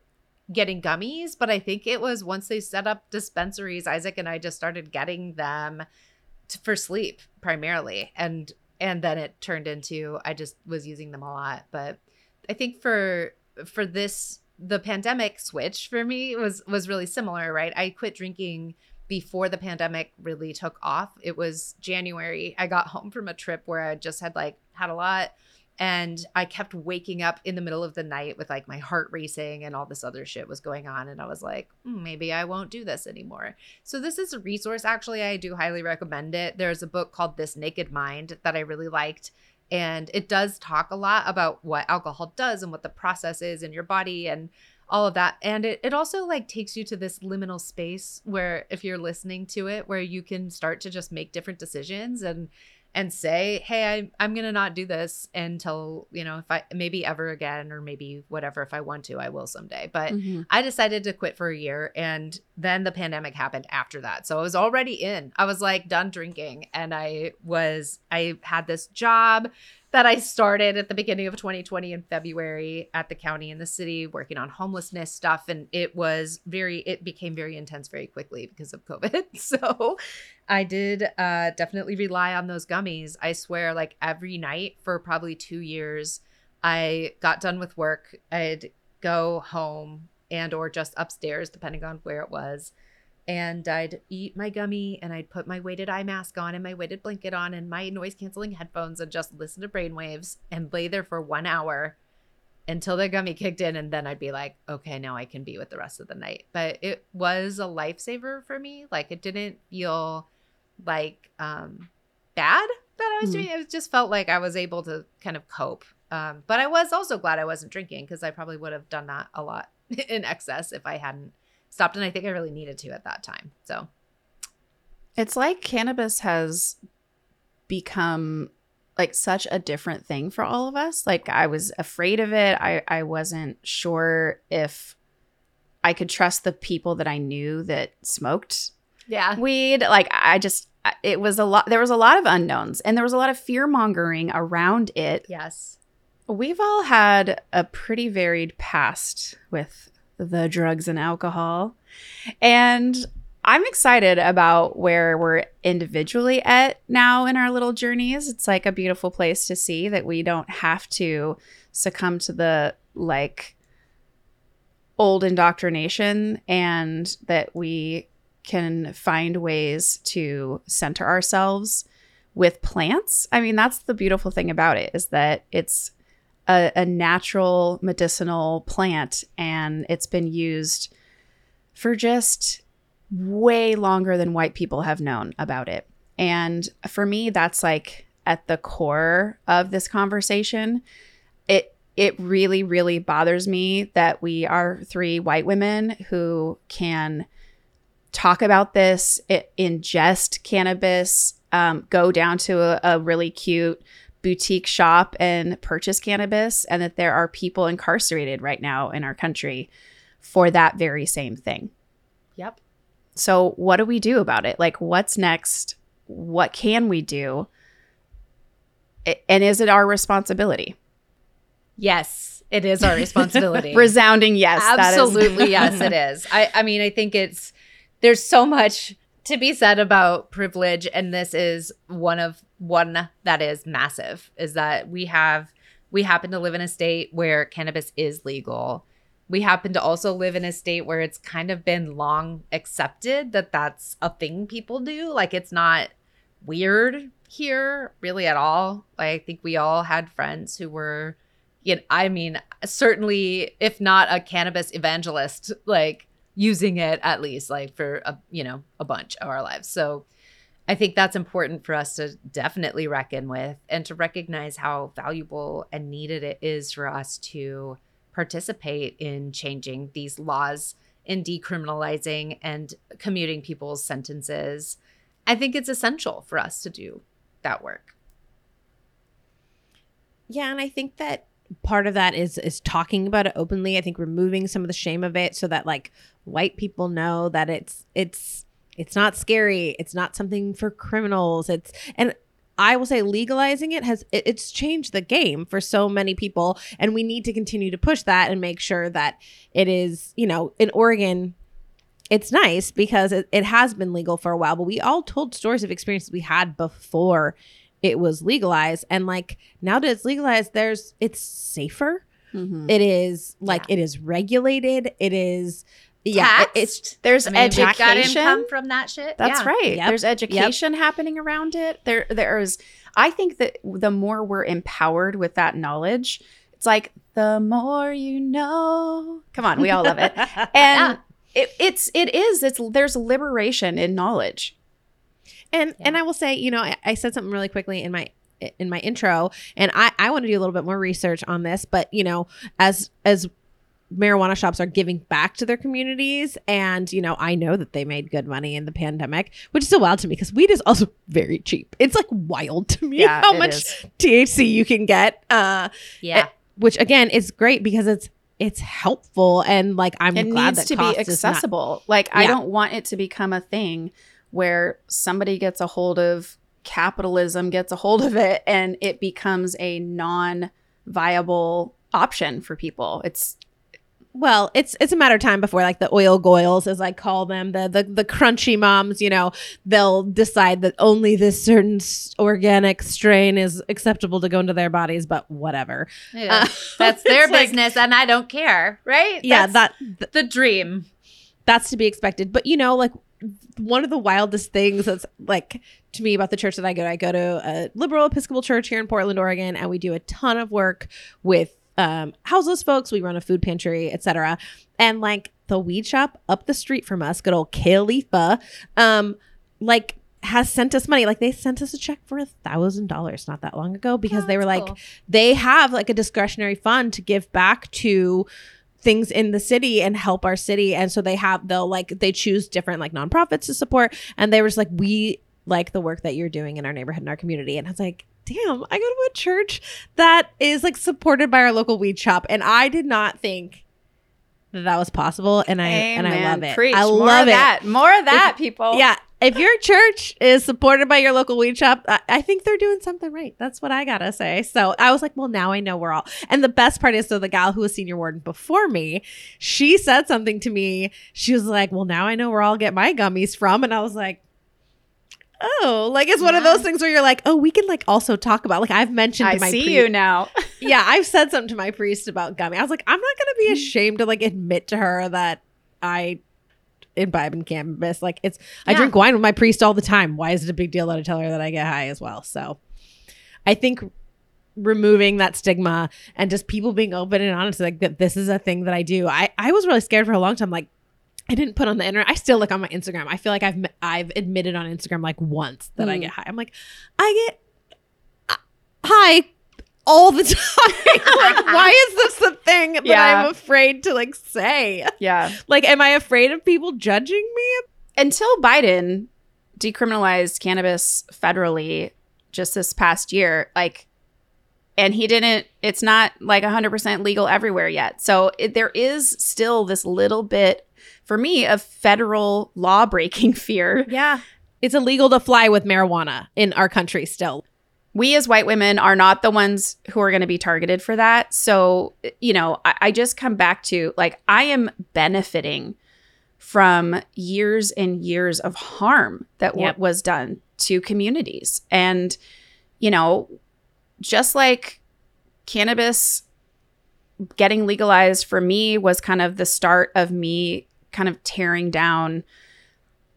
getting gummies, but I think it was once they set up dispensaries, Isaac and I just started getting them to, for sleep primarily. And and then it turned into I just was using them a lot. But I think for for this the pandemic switch for me was was really similar, right? I quit drinking before the pandemic really took off. It was January. I got home from a trip where I just had like had a lot and I kept waking up in the middle of the night with like my heart racing and all this other shit was going on and I was like, mm, maybe I won't do this anymore. So this is a resource actually I do highly recommend it. There's a book called This Naked Mind that I really liked and it does talk a lot about what alcohol does and what the process is in your body and all of that. And it, it also like takes you to this liminal space where if you're listening to it where you can start to just make different decisions and and say, hey, I, I'm going to not do this until, you know, if I maybe ever again, or maybe whatever, if I want to, I will someday. But mm-hmm. I decided to quit for a year. And then the pandemic happened after that. So I was already in, I was like done drinking. And I was, I had this job that I started at the beginning of 2020 in February at the county and the city working on homelessness stuff. And it was very, it became very intense very quickly because of COVID. <laughs> So I did uh, definitely rely on those gummies. I swear, like every night for probably two years, I got done with work. I'd go home and or just upstairs, depending on where it was and I'd eat my gummy and I'd put my weighted eye mask on and my weighted blanket on and my noise canceling headphones and just listen to brainwaves and lay there for one hour until the gummy kicked in and then I'd be like, okay, now I can be with the rest of the night. But it was a lifesaver for me. Like it didn't feel like um bad that I was mm doing. It just felt like I was able to kind of cope. Um, but I was also glad I wasn't drinking because I probably would have done that a lot <laughs> in excess if I hadn't stopped and I think I really needed to at that time. So
it's like cannabis has become like such a different thing for all of us. Like I was afraid of it. I I wasn't sure if I could trust the people that I knew that smoked
yeah
weed. Like I just it was a lot there was a lot of unknowns and there was a lot of fear mongering around it.
Yes.
We've all had a pretty varied past with the drugs and alcohol. And I'm excited about where we're individually at now in our little journeys. It's like a beautiful place to see that we don't have to succumb to the like old indoctrination and that we can find ways to center ourselves with plants. I mean, that's the beautiful thing about it is that it's a, a natural medicinal plant and it's been used for just way longer than white people have known about it. And for me, that's like at the core of this conversation. It it really, really bothers me that we are three white women who can talk about this, ingest cannabis, um, go down to a, a really cute boutique shop and purchase cannabis, and that there are people incarcerated right now in our country for that very same thing.
Yep.
So, what do we do about it? Like, what's next? What can we do? And is it our responsibility?
Yes, it is our responsibility. <laughs>
Resounding yes.
Absolutely, <laughs> yes, it is. I, I mean, I think it's there's so much to be said about privilege and this is one of one that is massive is that we have we happen to live in a state where cannabis is legal. We happen to also live in a state where it's kind of been long accepted that that's a thing people do. Like it's not weird here really at all. Like, i think we all had friends who were you know, i mean certainly if not a cannabis evangelist like using it at least like for a you know a bunch of our lives. So i think that's important for us to definitely reckon with and to recognize how valuable and needed it is for us to participate in changing these laws in decriminalizing and commuting people's sentences. I think it's essential for us to do that work.
Yeah and i think that part of that is is talking about it openly i think removing some of the shame of it so that like white people know that it's it's it's not scary. It's not something for criminals. It's and i will say legalizing it has it, it's changed the game for so many people and we need to continue to push that and make sure that it is you know in oregon it's nice because it, it has been legal for a while but we all told stories of experiences we had before it was legalized and like now that it's legalized there's it's safer
Mhm.
It is like
Yeah.
it is regulated. It is yeah. it- it's
There's
I mean,
education.
income from that shit.
That's
Yeah.
right.
Yep.
There's education happening around it. There there's I think that the more we're empowered with that knowledge, it's like the more you know. Come on, we all love it. <laughs> And
Yeah.
it, it's it is it's there's liberation in knowledge.
And
Yeah.
and I will say, you know, I, I said something really quickly in my in my intro, and I I want to do a little bit more research on this, but you know, as as marijuana shops are giving back to their communities and you know i know that they made good money in the pandemic which is so wild to me because weed is also <laughs> very cheap it's like wild to me
Yeah,
how much
is.
thc you can get uh
Yeah.
which again is great because it's it's helpful and like i'm
it
glad
needs
that
to be
is not-
accessible. like I don't want it to become a thing where somebody gets a hold of capitalism, gets a hold of it, and it becomes a non-viable option for people. It's
Well, it's it's a matter of time before like the oil goils, as I call them, the the the crunchy moms, you know, they'll decide that only this certain organic strain is acceptable to go into their bodies, but whatever.
Yeah.
Uh,
That's <laughs> their
it's like-
business, and I don't care. Right?
yeah,
That's
that th-
the dream.
that's to be expected. But you know, like one of the wildest things that's like to me about the church that I go to, I go to a liberal Episcopal church here in Portland, Oregon, and we do a ton of work with um, houseless folks. We run a food pantry, etc. And like the weed shop up the street from us, good old Kaleafa, um, like has sent us money. Like they sent us a check for a thousand dollars not that long ago because
Oh,
they were
that's
like, they have like a discretionary fund to give back to things in the city and help our city. And so they have they'll like they choose different like nonprofits to support. And they were just like we like the work that you're doing in our neighborhood and our community. And i was like damn i go to a church that is like supported by our local weed shop. And i did not think that that was possible. And i and i love it.
Preach.
i love it.
that. More of that, people.
yeah if your church is supported by your local weed shop I, I think they're doing something right. That's what i gotta say. So i was like well now i know we're all and the best part is so the gal who was senior warden before me she said something to me. She was like well now i know where i'll get my gummies from. And i was like oh like it's one of those things where you're like oh we can like also talk about like i've mentioned
I
to my
see you now. <laughs>
yeah i've said something to my priest about gummy. I was like i'm not gonna be mm. ashamed to like admit to her that i imbibe in cannabis like it's i drink wine with my priest all the time why is it a big deal that i tell her that i get high as well so i think removing that stigma and just people being open and honest like that this is a thing that i do i i was really scared for a long time like I didn't put on the internet. I still look on my Instagram. I feel like I've I've admitted on Instagram like once that I
Mm.
get high. I'm like, I get uh, high all the <laughs> time. <laughs> like, <laughs> why is this the thing that
Yeah.
I'm afraid to like say?
yeah.
Like, am I afraid of people judging me?
Until Biden decriminalized cannabis federally just this past year, like, and he didn't, it's not like 100% legal everywhere yet. So it, there is still this little bit, for me, of federal law breaking fear.
Yeah, it's illegal to fly with marijuana in our country still.
We as white women are not the ones who are going to be targeted for that. So, you know, I, I just come back to like, I am benefiting from years and years of harm that
Yep.
was done to communities. And, you know, just like cannabis getting legalized for me was kind of the start of me kind of tearing down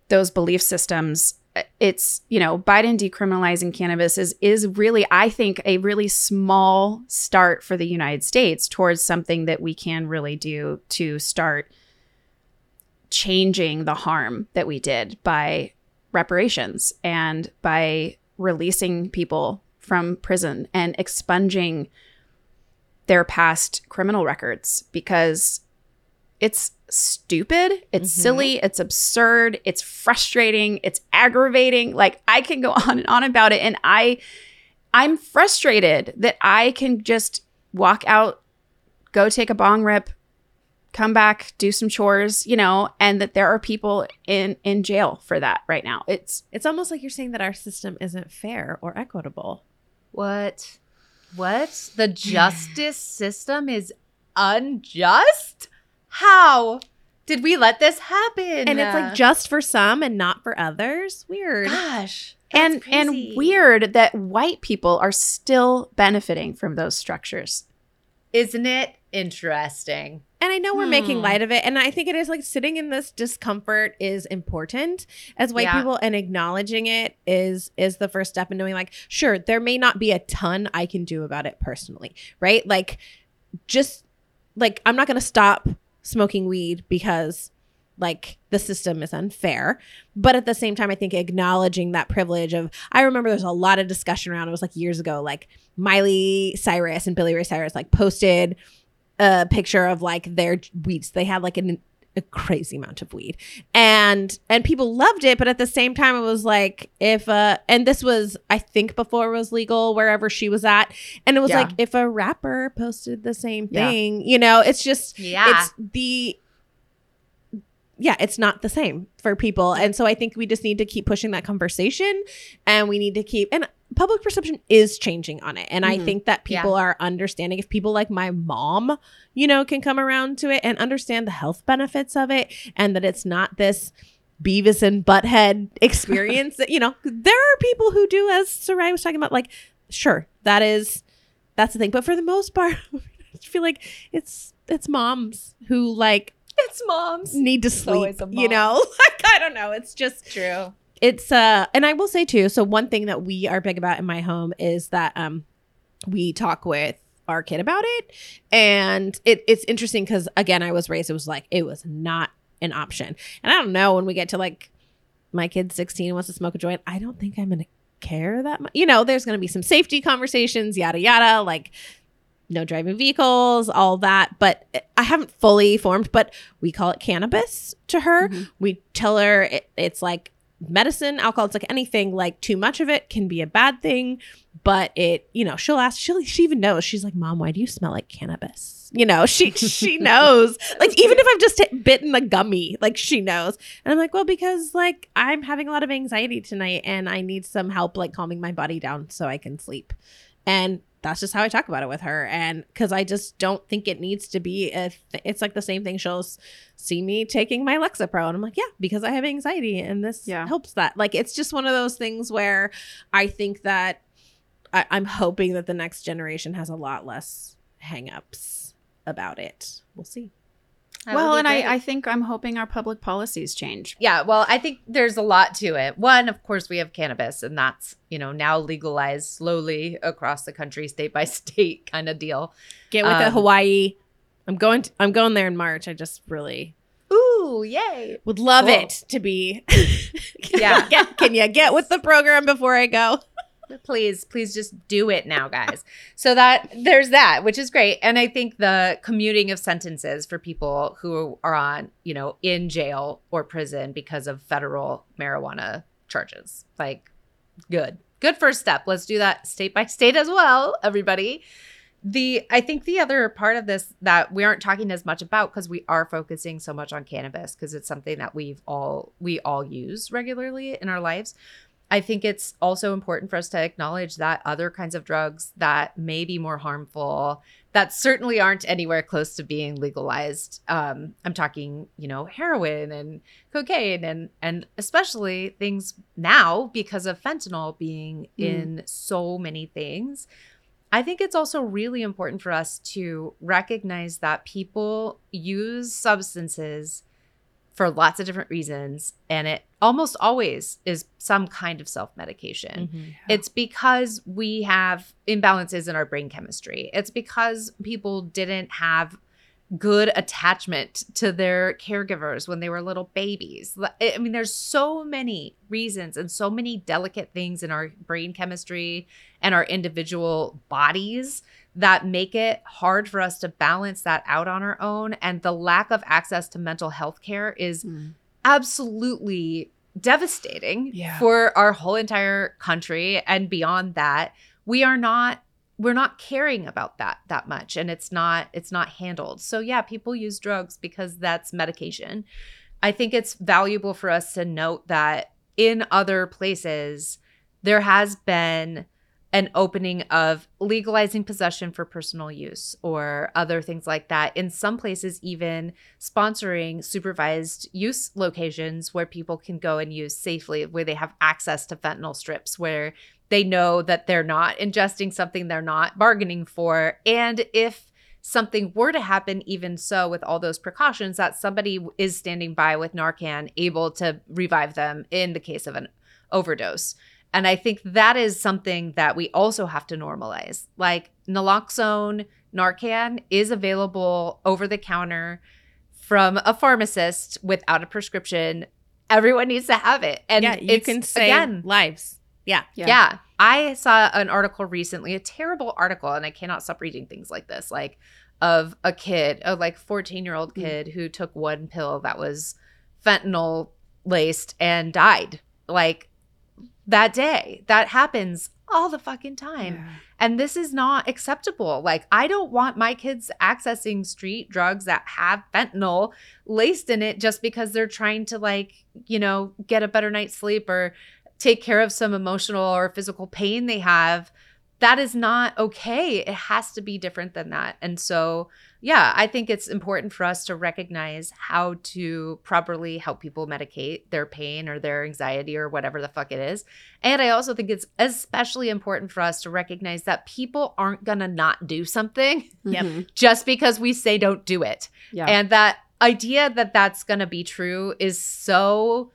those belief systems it's you know biden decriminalizing cannabis is is really i think a really small start for the united states towards something that we can really do to start changing the harm that we did by reparations and by releasing people from prison and expunging their past criminal records because it's stupid, it's
Mhm.
silly, it's absurd, it's frustrating, it's aggravating. Like I can go on and on about it and I I'm frustrated that I can just walk out, go take a bong rip, come back, do some chores, you know, and that there are people in in jail for that right now. It's
It's almost like you're saying that our system isn't fair or equitable.
What? What? The justice system is unjust? How did we let this happen?
And it's like just for some and not for others. Weird.
gosh.
and
that's
and
crazy.
weird that white people are still benefiting from those structures.
isn't it Interesting.
And I know we're making
Hmm.
light of it. And I think it is like sitting in this discomfort is important as white
Yeah.
people and acknowledging it is is the first step in knowing like, sure, there may not be a ton I can do about it personally. Right. Like just like I'm not gonna stop smoking weed because like the system is unfair. But at the same time, I think acknowledging that privilege of I remember there's a lot of discussion around it was like years ago, like Miley Cyrus and Billy Ray Cyrus like posted a picture of like their weeds. They had like an a crazy amount of weed. And and people loved it, but at the same time it was like if uh and this was I think before it was legal wherever she was at. And it was
Yeah.
like if a rapper posted the same
Yeah.
thing, you know, it's just
Yeah.
it's the yeah, it's not the same for people. And so I think we just need to keep pushing that conversation and we need to keep and public perception is changing on it. And I
Mhm.
think that people are understanding if people like my mom, you know, can come around to it and understand the health benefits of it and that it's not this Beavis and Butthead <laughs> experience that, you know, there are people who do as Sarai was talking about, like, sure, that is that's the thing. But for the most part, <laughs> I feel like it's it's moms who like
it's moms.
need to sleep you know <laughs> like i don't know it's just
True.
It's uh and i will say too so one thing that we are big about in my home is that um we talk with our kid about it. And it, it's interesting because again i was raised it was like it was not an option. And i don't know when we get to like my kid's 16 wants to smoke a joint i don't think i'm gonna care that much you know there's gonna be some safety conversations yada yada like no driving vehicles all that. But i haven't fully formed but we call it cannabis to her.
Mhm.
we tell her it, it's like medicine alcohol it's like anything like too much of it can be a bad thing but it you know she'll ask she'll she even knows. She's like mom why do you smell like cannabis? You know she <laughs> she <laughs> knows. Like even if i've just hit, bitten a gummy like she knows. And i'm like well because like i'm having a lot of anxiety tonight and i need some help like calming my body down so i can sleep. And that's just how I talk about it with her. And because I just don't think it needs to be a th- it's like the same thing. She'll see me taking my Lexapro, and I'm like, yeah, because I have anxiety, and this
Yeah.
helps that. Like, it's just one of those things where I think that I- I'm hoping that the next generation has a lot less hangups about it. We'll see.
Well, and. I, I think I'm hoping our public policies change.
Yeah, well, I think there's a lot to it. One, of course, we have cannabis, and that's, you know, now legalized slowly across the country, state by <laughs> state kind of deal.
Get with the
Um,
Hawaii. I'm going. To, I'm going there in March. I just really
Ooh, yay.
would love
Cool.
it to be. <laughs>
Yeah.
get, can you get with the program before I go?
Please please just do it now guys. So that there's that which is great. And i think the commuting of sentences for people who are on you know in jail or prison because of federal marijuana charges. Like good. Good first step. Let's do that state by state as well everybody. The i think the other part of this that we aren't talking as much about because we are focusing so much on cannabis because it's something that we've all we all use regularly in our lives I think it's also important for us to acknowledge that other kinds of drugs that may be more harmful, that certainly aren't anywhere close to being legalized. Um, I'm talking, you know, heroin and cocaine, and and especially things now because of fentanyl being
Mm.
in so many things. I think it's also really important for us to recognize that people use substances for lots of different reasons and it almost always is some kind of self-medication. Mm-hmm. It's because we have imbalances in our brain chemistry. It's because people didn't have good attachment to their caregivers when they were little babies. I mean, there's so many reasons and so many delicate things in our brain chemistry and our individual bodies that make it hard for us to balance that out on our own. And the lack of access to mental health care is
Mm.
absolutely devastating
Yeah.
for our whole entire country and beyond that we are not we're not caring about that that much and it's not it's not handled so yeah people use drugs because that's medication i think it's valuable for us to note that in other places there has been an opening of legalizing possession for personal use or other things like that. In some places, even sponsoring supervised use locations where people can go and use safely, where they have access to fentanyl strips, where they know that they're not ingesting something they're not bargaining for. And if something were to happen, even so, with all those precautions, that somebody is standing by with Narcan, able to revive them in the case of an overdose. And I think that is something that we also have to normalize. Like naloxone, Narcan is available over the counter from a pharmacist without a prescription. Everyone needs to have it. And
yeah, you can save
again,
lives. Yeah.
Yeah.
yeah. I saw an article recently, a terrible article, and I cannot stop reading things like this, like of a kid, a like 14 year old
Mm.
kid who took one pill that was fentanyl laced and died like that day. That happens all the fucking time. And this is not acceptable. Like, I don't want my kids accessing street drugs that have fentanyl laced in it just because they're trying to, like, you know, get a better night's sleep or take care of some emotional or physical pain they have. That is not okay. It has to be different than that. And so, yeah, I think it's important for us to recognize how to properly help people medicate their pain or their anxiety or whatever the fuck it is. And I also think it's especially important for us to recognize that people aren't going to not do something
Yep.
Mhm. <laughs>
just because we say don't do it.
Yeah.
And that idea that that's going to be true is so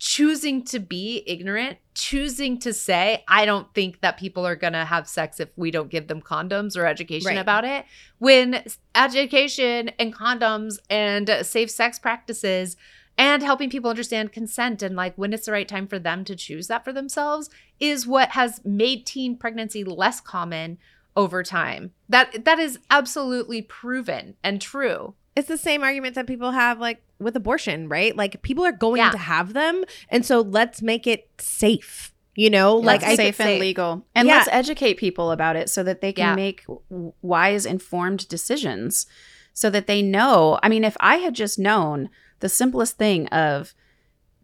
choosing to be ignorant, choosing to say, I don't think that people are going to have sex if we don't give them condoms or education
Right.
about it. When education and condoms and safe sex practices and helping people understand consent and like when it's the right time for them to choose that for themselves is what has made teen pregnancy less common over time. That that is absolutely proven and true.
It's the same argument that people have like with abortion, right? Like people are going
Yeah.
to have them, and so let's make it safe. You know,
like
like I
safe and
safe.
legal and
Yeah.
let's educate people about it so that they can
Yeah.
make wise informed decisions so that they know i mean if i had just known the simplest thing of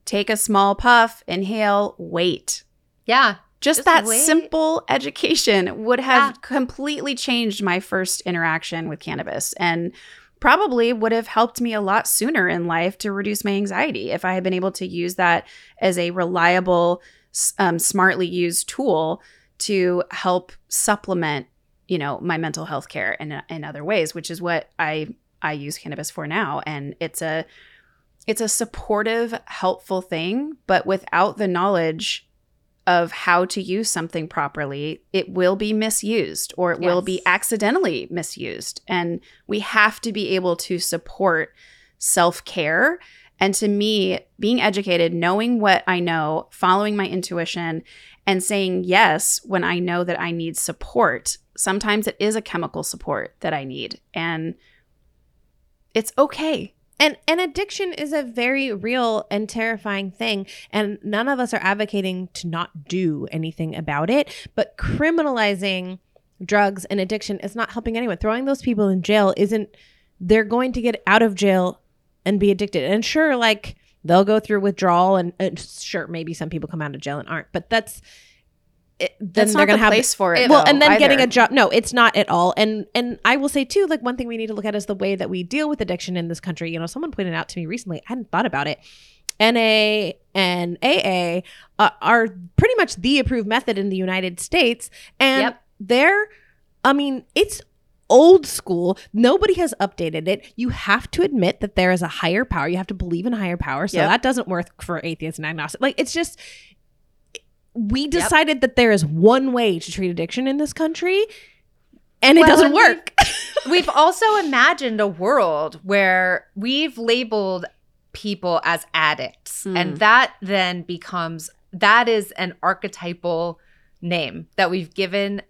take a small puff inhale wait
Yeah.
just,
Just
that
wait.
simple education would have
Yeah.
completely changed my first interaction with cannabis and probably would have helped me a lot sooner in life to reduce my anxiety if I had been able to use that as a reliable, um, smartly used tool to help supplement, you know, my mental health care in, in other ways, which is what I I use cannabis for now, and it's a it's a supportive, helpful thing, but without the knowledge of how to use something properly, it will be misused or it will be accidentally misused. And we have to be able to support self care. And to me, being educated, knowing what I know, following my intuition, and saying yes when I know that I need support. Sometimes it is a chemical support that I need. And it's okay.
And and addiction is a very real and terrifying thing and none of us are advocating to not do anything about it, but criminalizing drugs and addiction is not helping anyone. Throwing those people in jail isn't they're going to get out of jail and be addicted. And sure like they'll go through withdrawal and, and sure maybe some people come out of jail and aren't, but that's it, then they're going
the
to have
place for it.
well
though,
and then getting a job no it's not at all and and i will say too like one thing we need to look at is the way that we deal with addiction in this country you know someone pointed out to me recently i hadn't thought about it na and aa uh, are pretty much the approved method in the united states and
Yep.
they're i mean it's old school nobody has updated it you have to admit that there is a higher power you have to believe in a higher power so
Yep.
that doesn't work for atheists and agnostics like it's just we decided that there is one way to treat addiction in this country and it
Well,
doesn't
and we've-
work <laughs>
We've also imagined a world where we've labeled people as addicts.
Hmm.
And that then becomes that is an archetypal name that we've given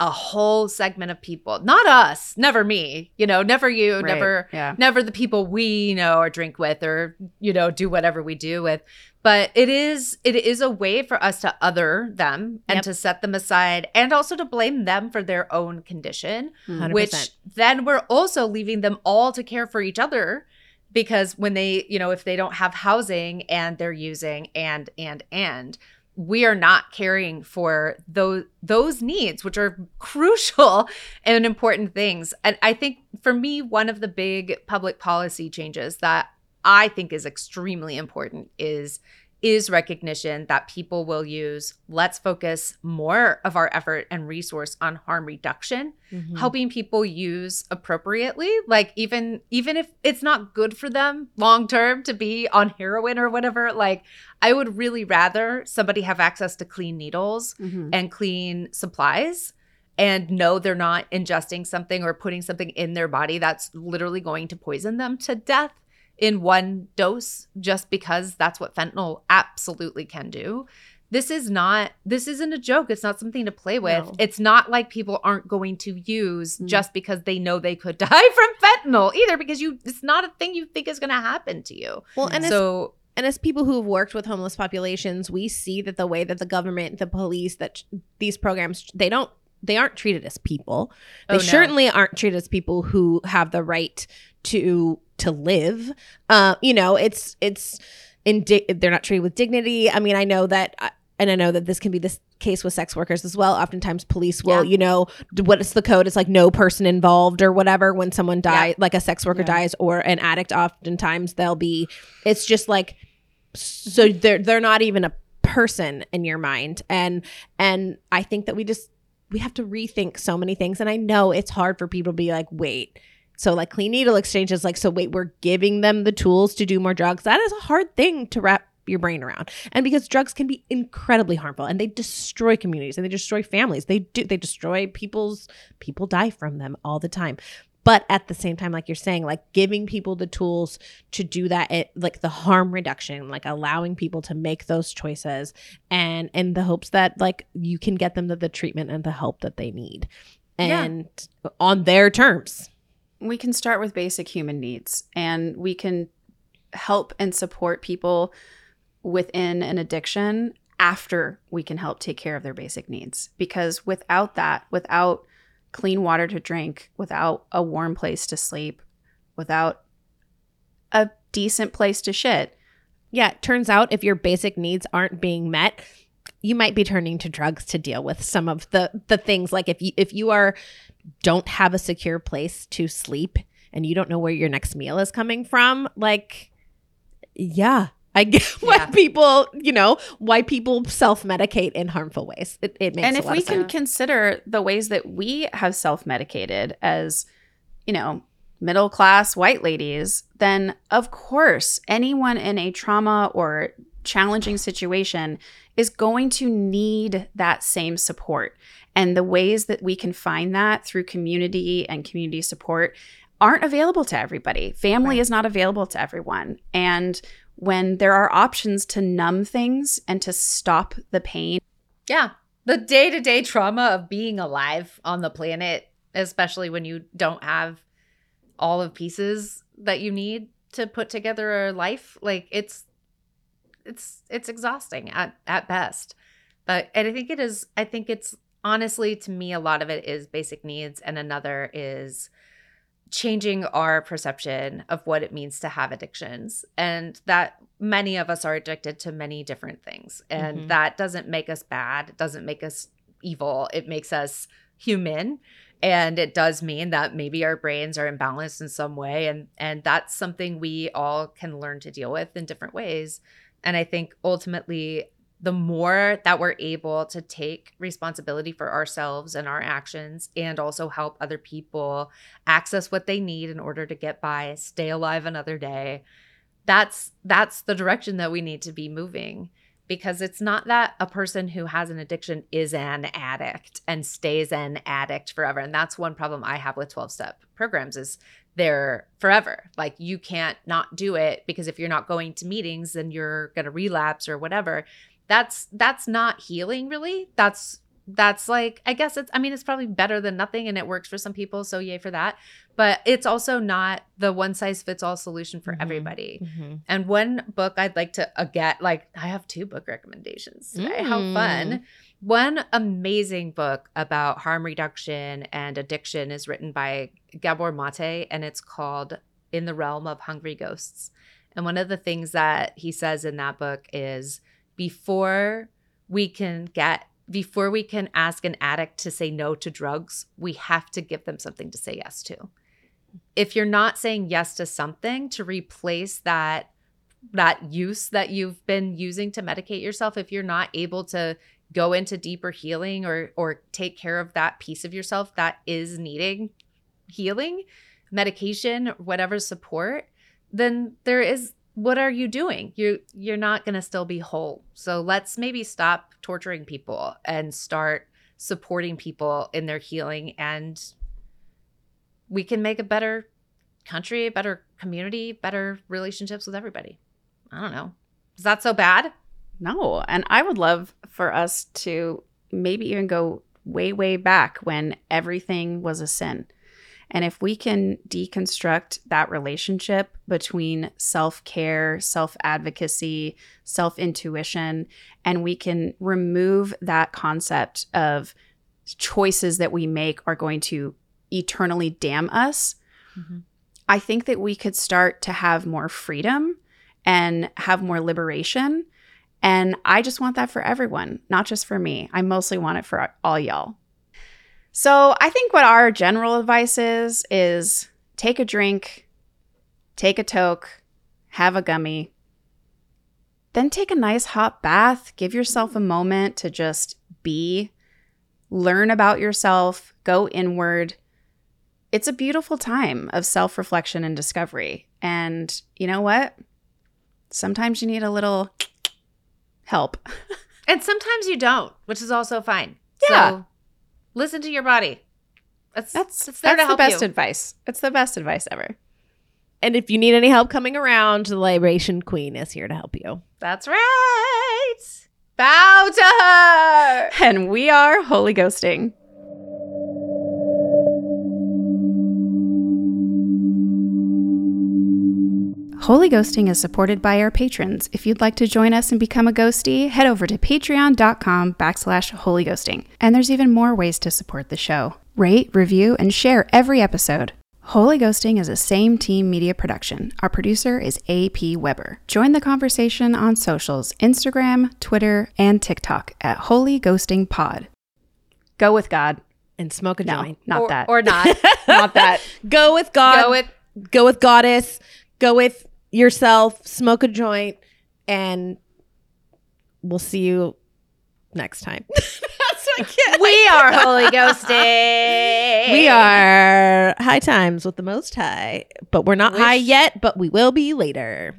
a whole segment of people. Not us, never me, you know, never you,
Right.
never
Yeah.
never the people we know or drink with or you know do whatever we do with but it is it is a way for us to other them and
Yep.
to set them aside and also to blame them for their own condition
100%.
which then we're also leaving them all to care for each other because when they you know if they don't have housing and they're using and and and we are not caring for those those needs which are crucial <laughs> and important things. And i think for me one of the big public policy changes that i think is extremely important is is recognition that people will use let's focus more of our effort and resource on harm reduction
Mhm.
helping people use appropriately like even even if it's not good for them long term to be on heroin or whatever like i would really rather somebody have access to clean needles
Mhm.
and clean supplies and know they're not ingesting something or putting something in their body that's literally going to poison them to death in one dose just because that's what fentanyl absolutely can do. This is not this isn't a joke. It's not something to play with.
No.
It's not like people aren't going to use
Mm.
just because they know they could <laughs> die from fentanyl either because you it's not a thing you think is going to happen to you.
Well, and
so
and as people who have worked with homeless populations, we see that the way that the government, the police, that these programs, they don't, they aren't treated as people. They
Oh, no.
certainly aren't treated as people who have the right to to live. Uh, you know, it's it's indi- they're not treated with dignity. I mean, I know that. uh, and I know that this can be this case with sex workers as well. Oftentimes, police will,
Yeah.
you know, what is the code? It's like no person involved or whatever. When someone dies,
Yeah.
like a sex worker
Yeah.
dies or an addict, oftentimes they'll be. It's just like so they're they're not even a person in your mind and and i think that we just we have to rethink so many things and i know it's hard for people to be like wait so like clean needle exchange is like so wait we're giving them the tools to do more drugs. That is a hard thing to wrap your brain around. And because drugs can be incredibly harmful and they destroy communities and they destroy families. They do they destroy people's people die from them all the time. But at the same time like you're saying like giving people the tools to do that it, like the harm reduction like allowing people to make those choices and in the hopes that like you can get them the, the treatment and the help that they need.
Yeah.
and on their terms
we can start with basic human needs and we can help and support people within an addiction after we can help take care of their basic needs. Because without that without clean water to drink without a warm place to sleep without a decent place to shit
yeah turns out if your basic needs aren't being met you might be turning to drugs to deal with some of the the things like if you if you are don't have a secure place to sleep and you don't know where your next meal is coming from like yeah i <laughs> get why
Yeah.
people you know why people self-medicate in harmful ways it, it makes
and if we can
sense.
consider the ways that we have self-medicated as you know middle class white ladies then of course anyone in a trauma or challenging situation is going to need that same support and the ways that we can find that through community and community support aren't available to everybody family
Right.
is not available to everyone and when there are options to numb things and to stop the pain
Yeah. The day to day trauma of being alive on the planet, especially when you don't have all of pieces that you need to put together a life, like it's it's it's exhausting at, at best. But and I think it is I think it's honestly to me a lot of it is basic needs and another is changing our perception of what it means to have addictions. And that many of us are addicted to many different things. And
Mhm.
that doesn't make us bad. It doesn't make us evil. It makes us human. And it does mean that maybe our brains are imbalanced in some way. And and that's something we all can learn to deal with in different ways and i think ultimately the more that we're able to take responsibility for ourselves and our actions and also help other people access what they need in order to get by stay alive another day that's that's the direction that we need to be moving. Because it's not that a person who has an addiction is an addict and stays an addict forever. And that's one problem i have with 12 step programs is they're forever. Like you can't not do it because if you're not going to meetings then you're going to relapse or whatever. That's that's not healing really. That's that's like i guess it's i mean it's probably better than nothing and it works for some people so yay for that but it's also not the one size fits all solution for
Mhm.
everybody
Mhm.
and one book I'd like to uh, get, like, I have two book recommendations today. How
Mm.
fun. One amazing book about harm reduction and addiction is written by Gabor Maté, and it's called In the Realm of Hungry Ghosts. And one of the things that he says in that book is before we can get, before we can ask an addict to say no to drugs, we have to give them something to say yes to. If you're not saying yes to something to replace that that use that you've been using to medicate yourself if you're not able to go into deeper healing or or take care of that piece of yourself that is needing healing medication whatever support then there is what are you doing you you're not going to still be whole so let's maybe stop torturing people and start supporting people in their healing and we can make a better country, a better community, better relationships with everybody. I don't know. Is that so bad?
No. And I would love for us to maybe even go way, way back when everything was a sin. And if we can deconstruct that relationship between self care, self advocacy, self intuition, and we can remove that concept of choices that we make are going to eternally damn us,
Mm-hmm.
I think that we could start to have more freedom and have more liberation. And I just want that for everyone, not just for me. I mostly want it for all y'all. So I think what our general advice is is take a drink, take a toke, have a gummy, then take a nice hot bath, give yourself a moment to just be, learn about yourself, go inward. It's a beautiful time of self reflection and discovery. And you know what? Sometimes you need a little help. <laughs>
And sometimes you don't, which is also fine.
Yeah.
So listen to your body. That's
That's that's the best
you.
advice. It's the best advice ever.
And if you need any help coming around, the Liberation Queen is here to help you.
That's right. Bow to her.
And we are Holy Ghosting. Holy Ghosting is supported by our patrons. If you'd like to join us and become a ghostie, head over to patreon.com backslash holy ghosting. And there's even more ways to support the show. Rate, review, and share every episode. Holy Ghosting is a same team media production. Our producer is AP Weber. Join the conversation on socials Instagram, Twitter, and TikTok at Holy Ghosting Pod. Go with God.
And smoke a
No,
joint.
not
or,
that.
Or not. <laughs>
not that.
Go with God.
Go with
go with goddess. Go with yourself. Smoke a joint, and we'll see you next time. <laughs>
We <laughs> are Holy Ghosting.
We are high times with the most high, but we're not high yet. But we will be later.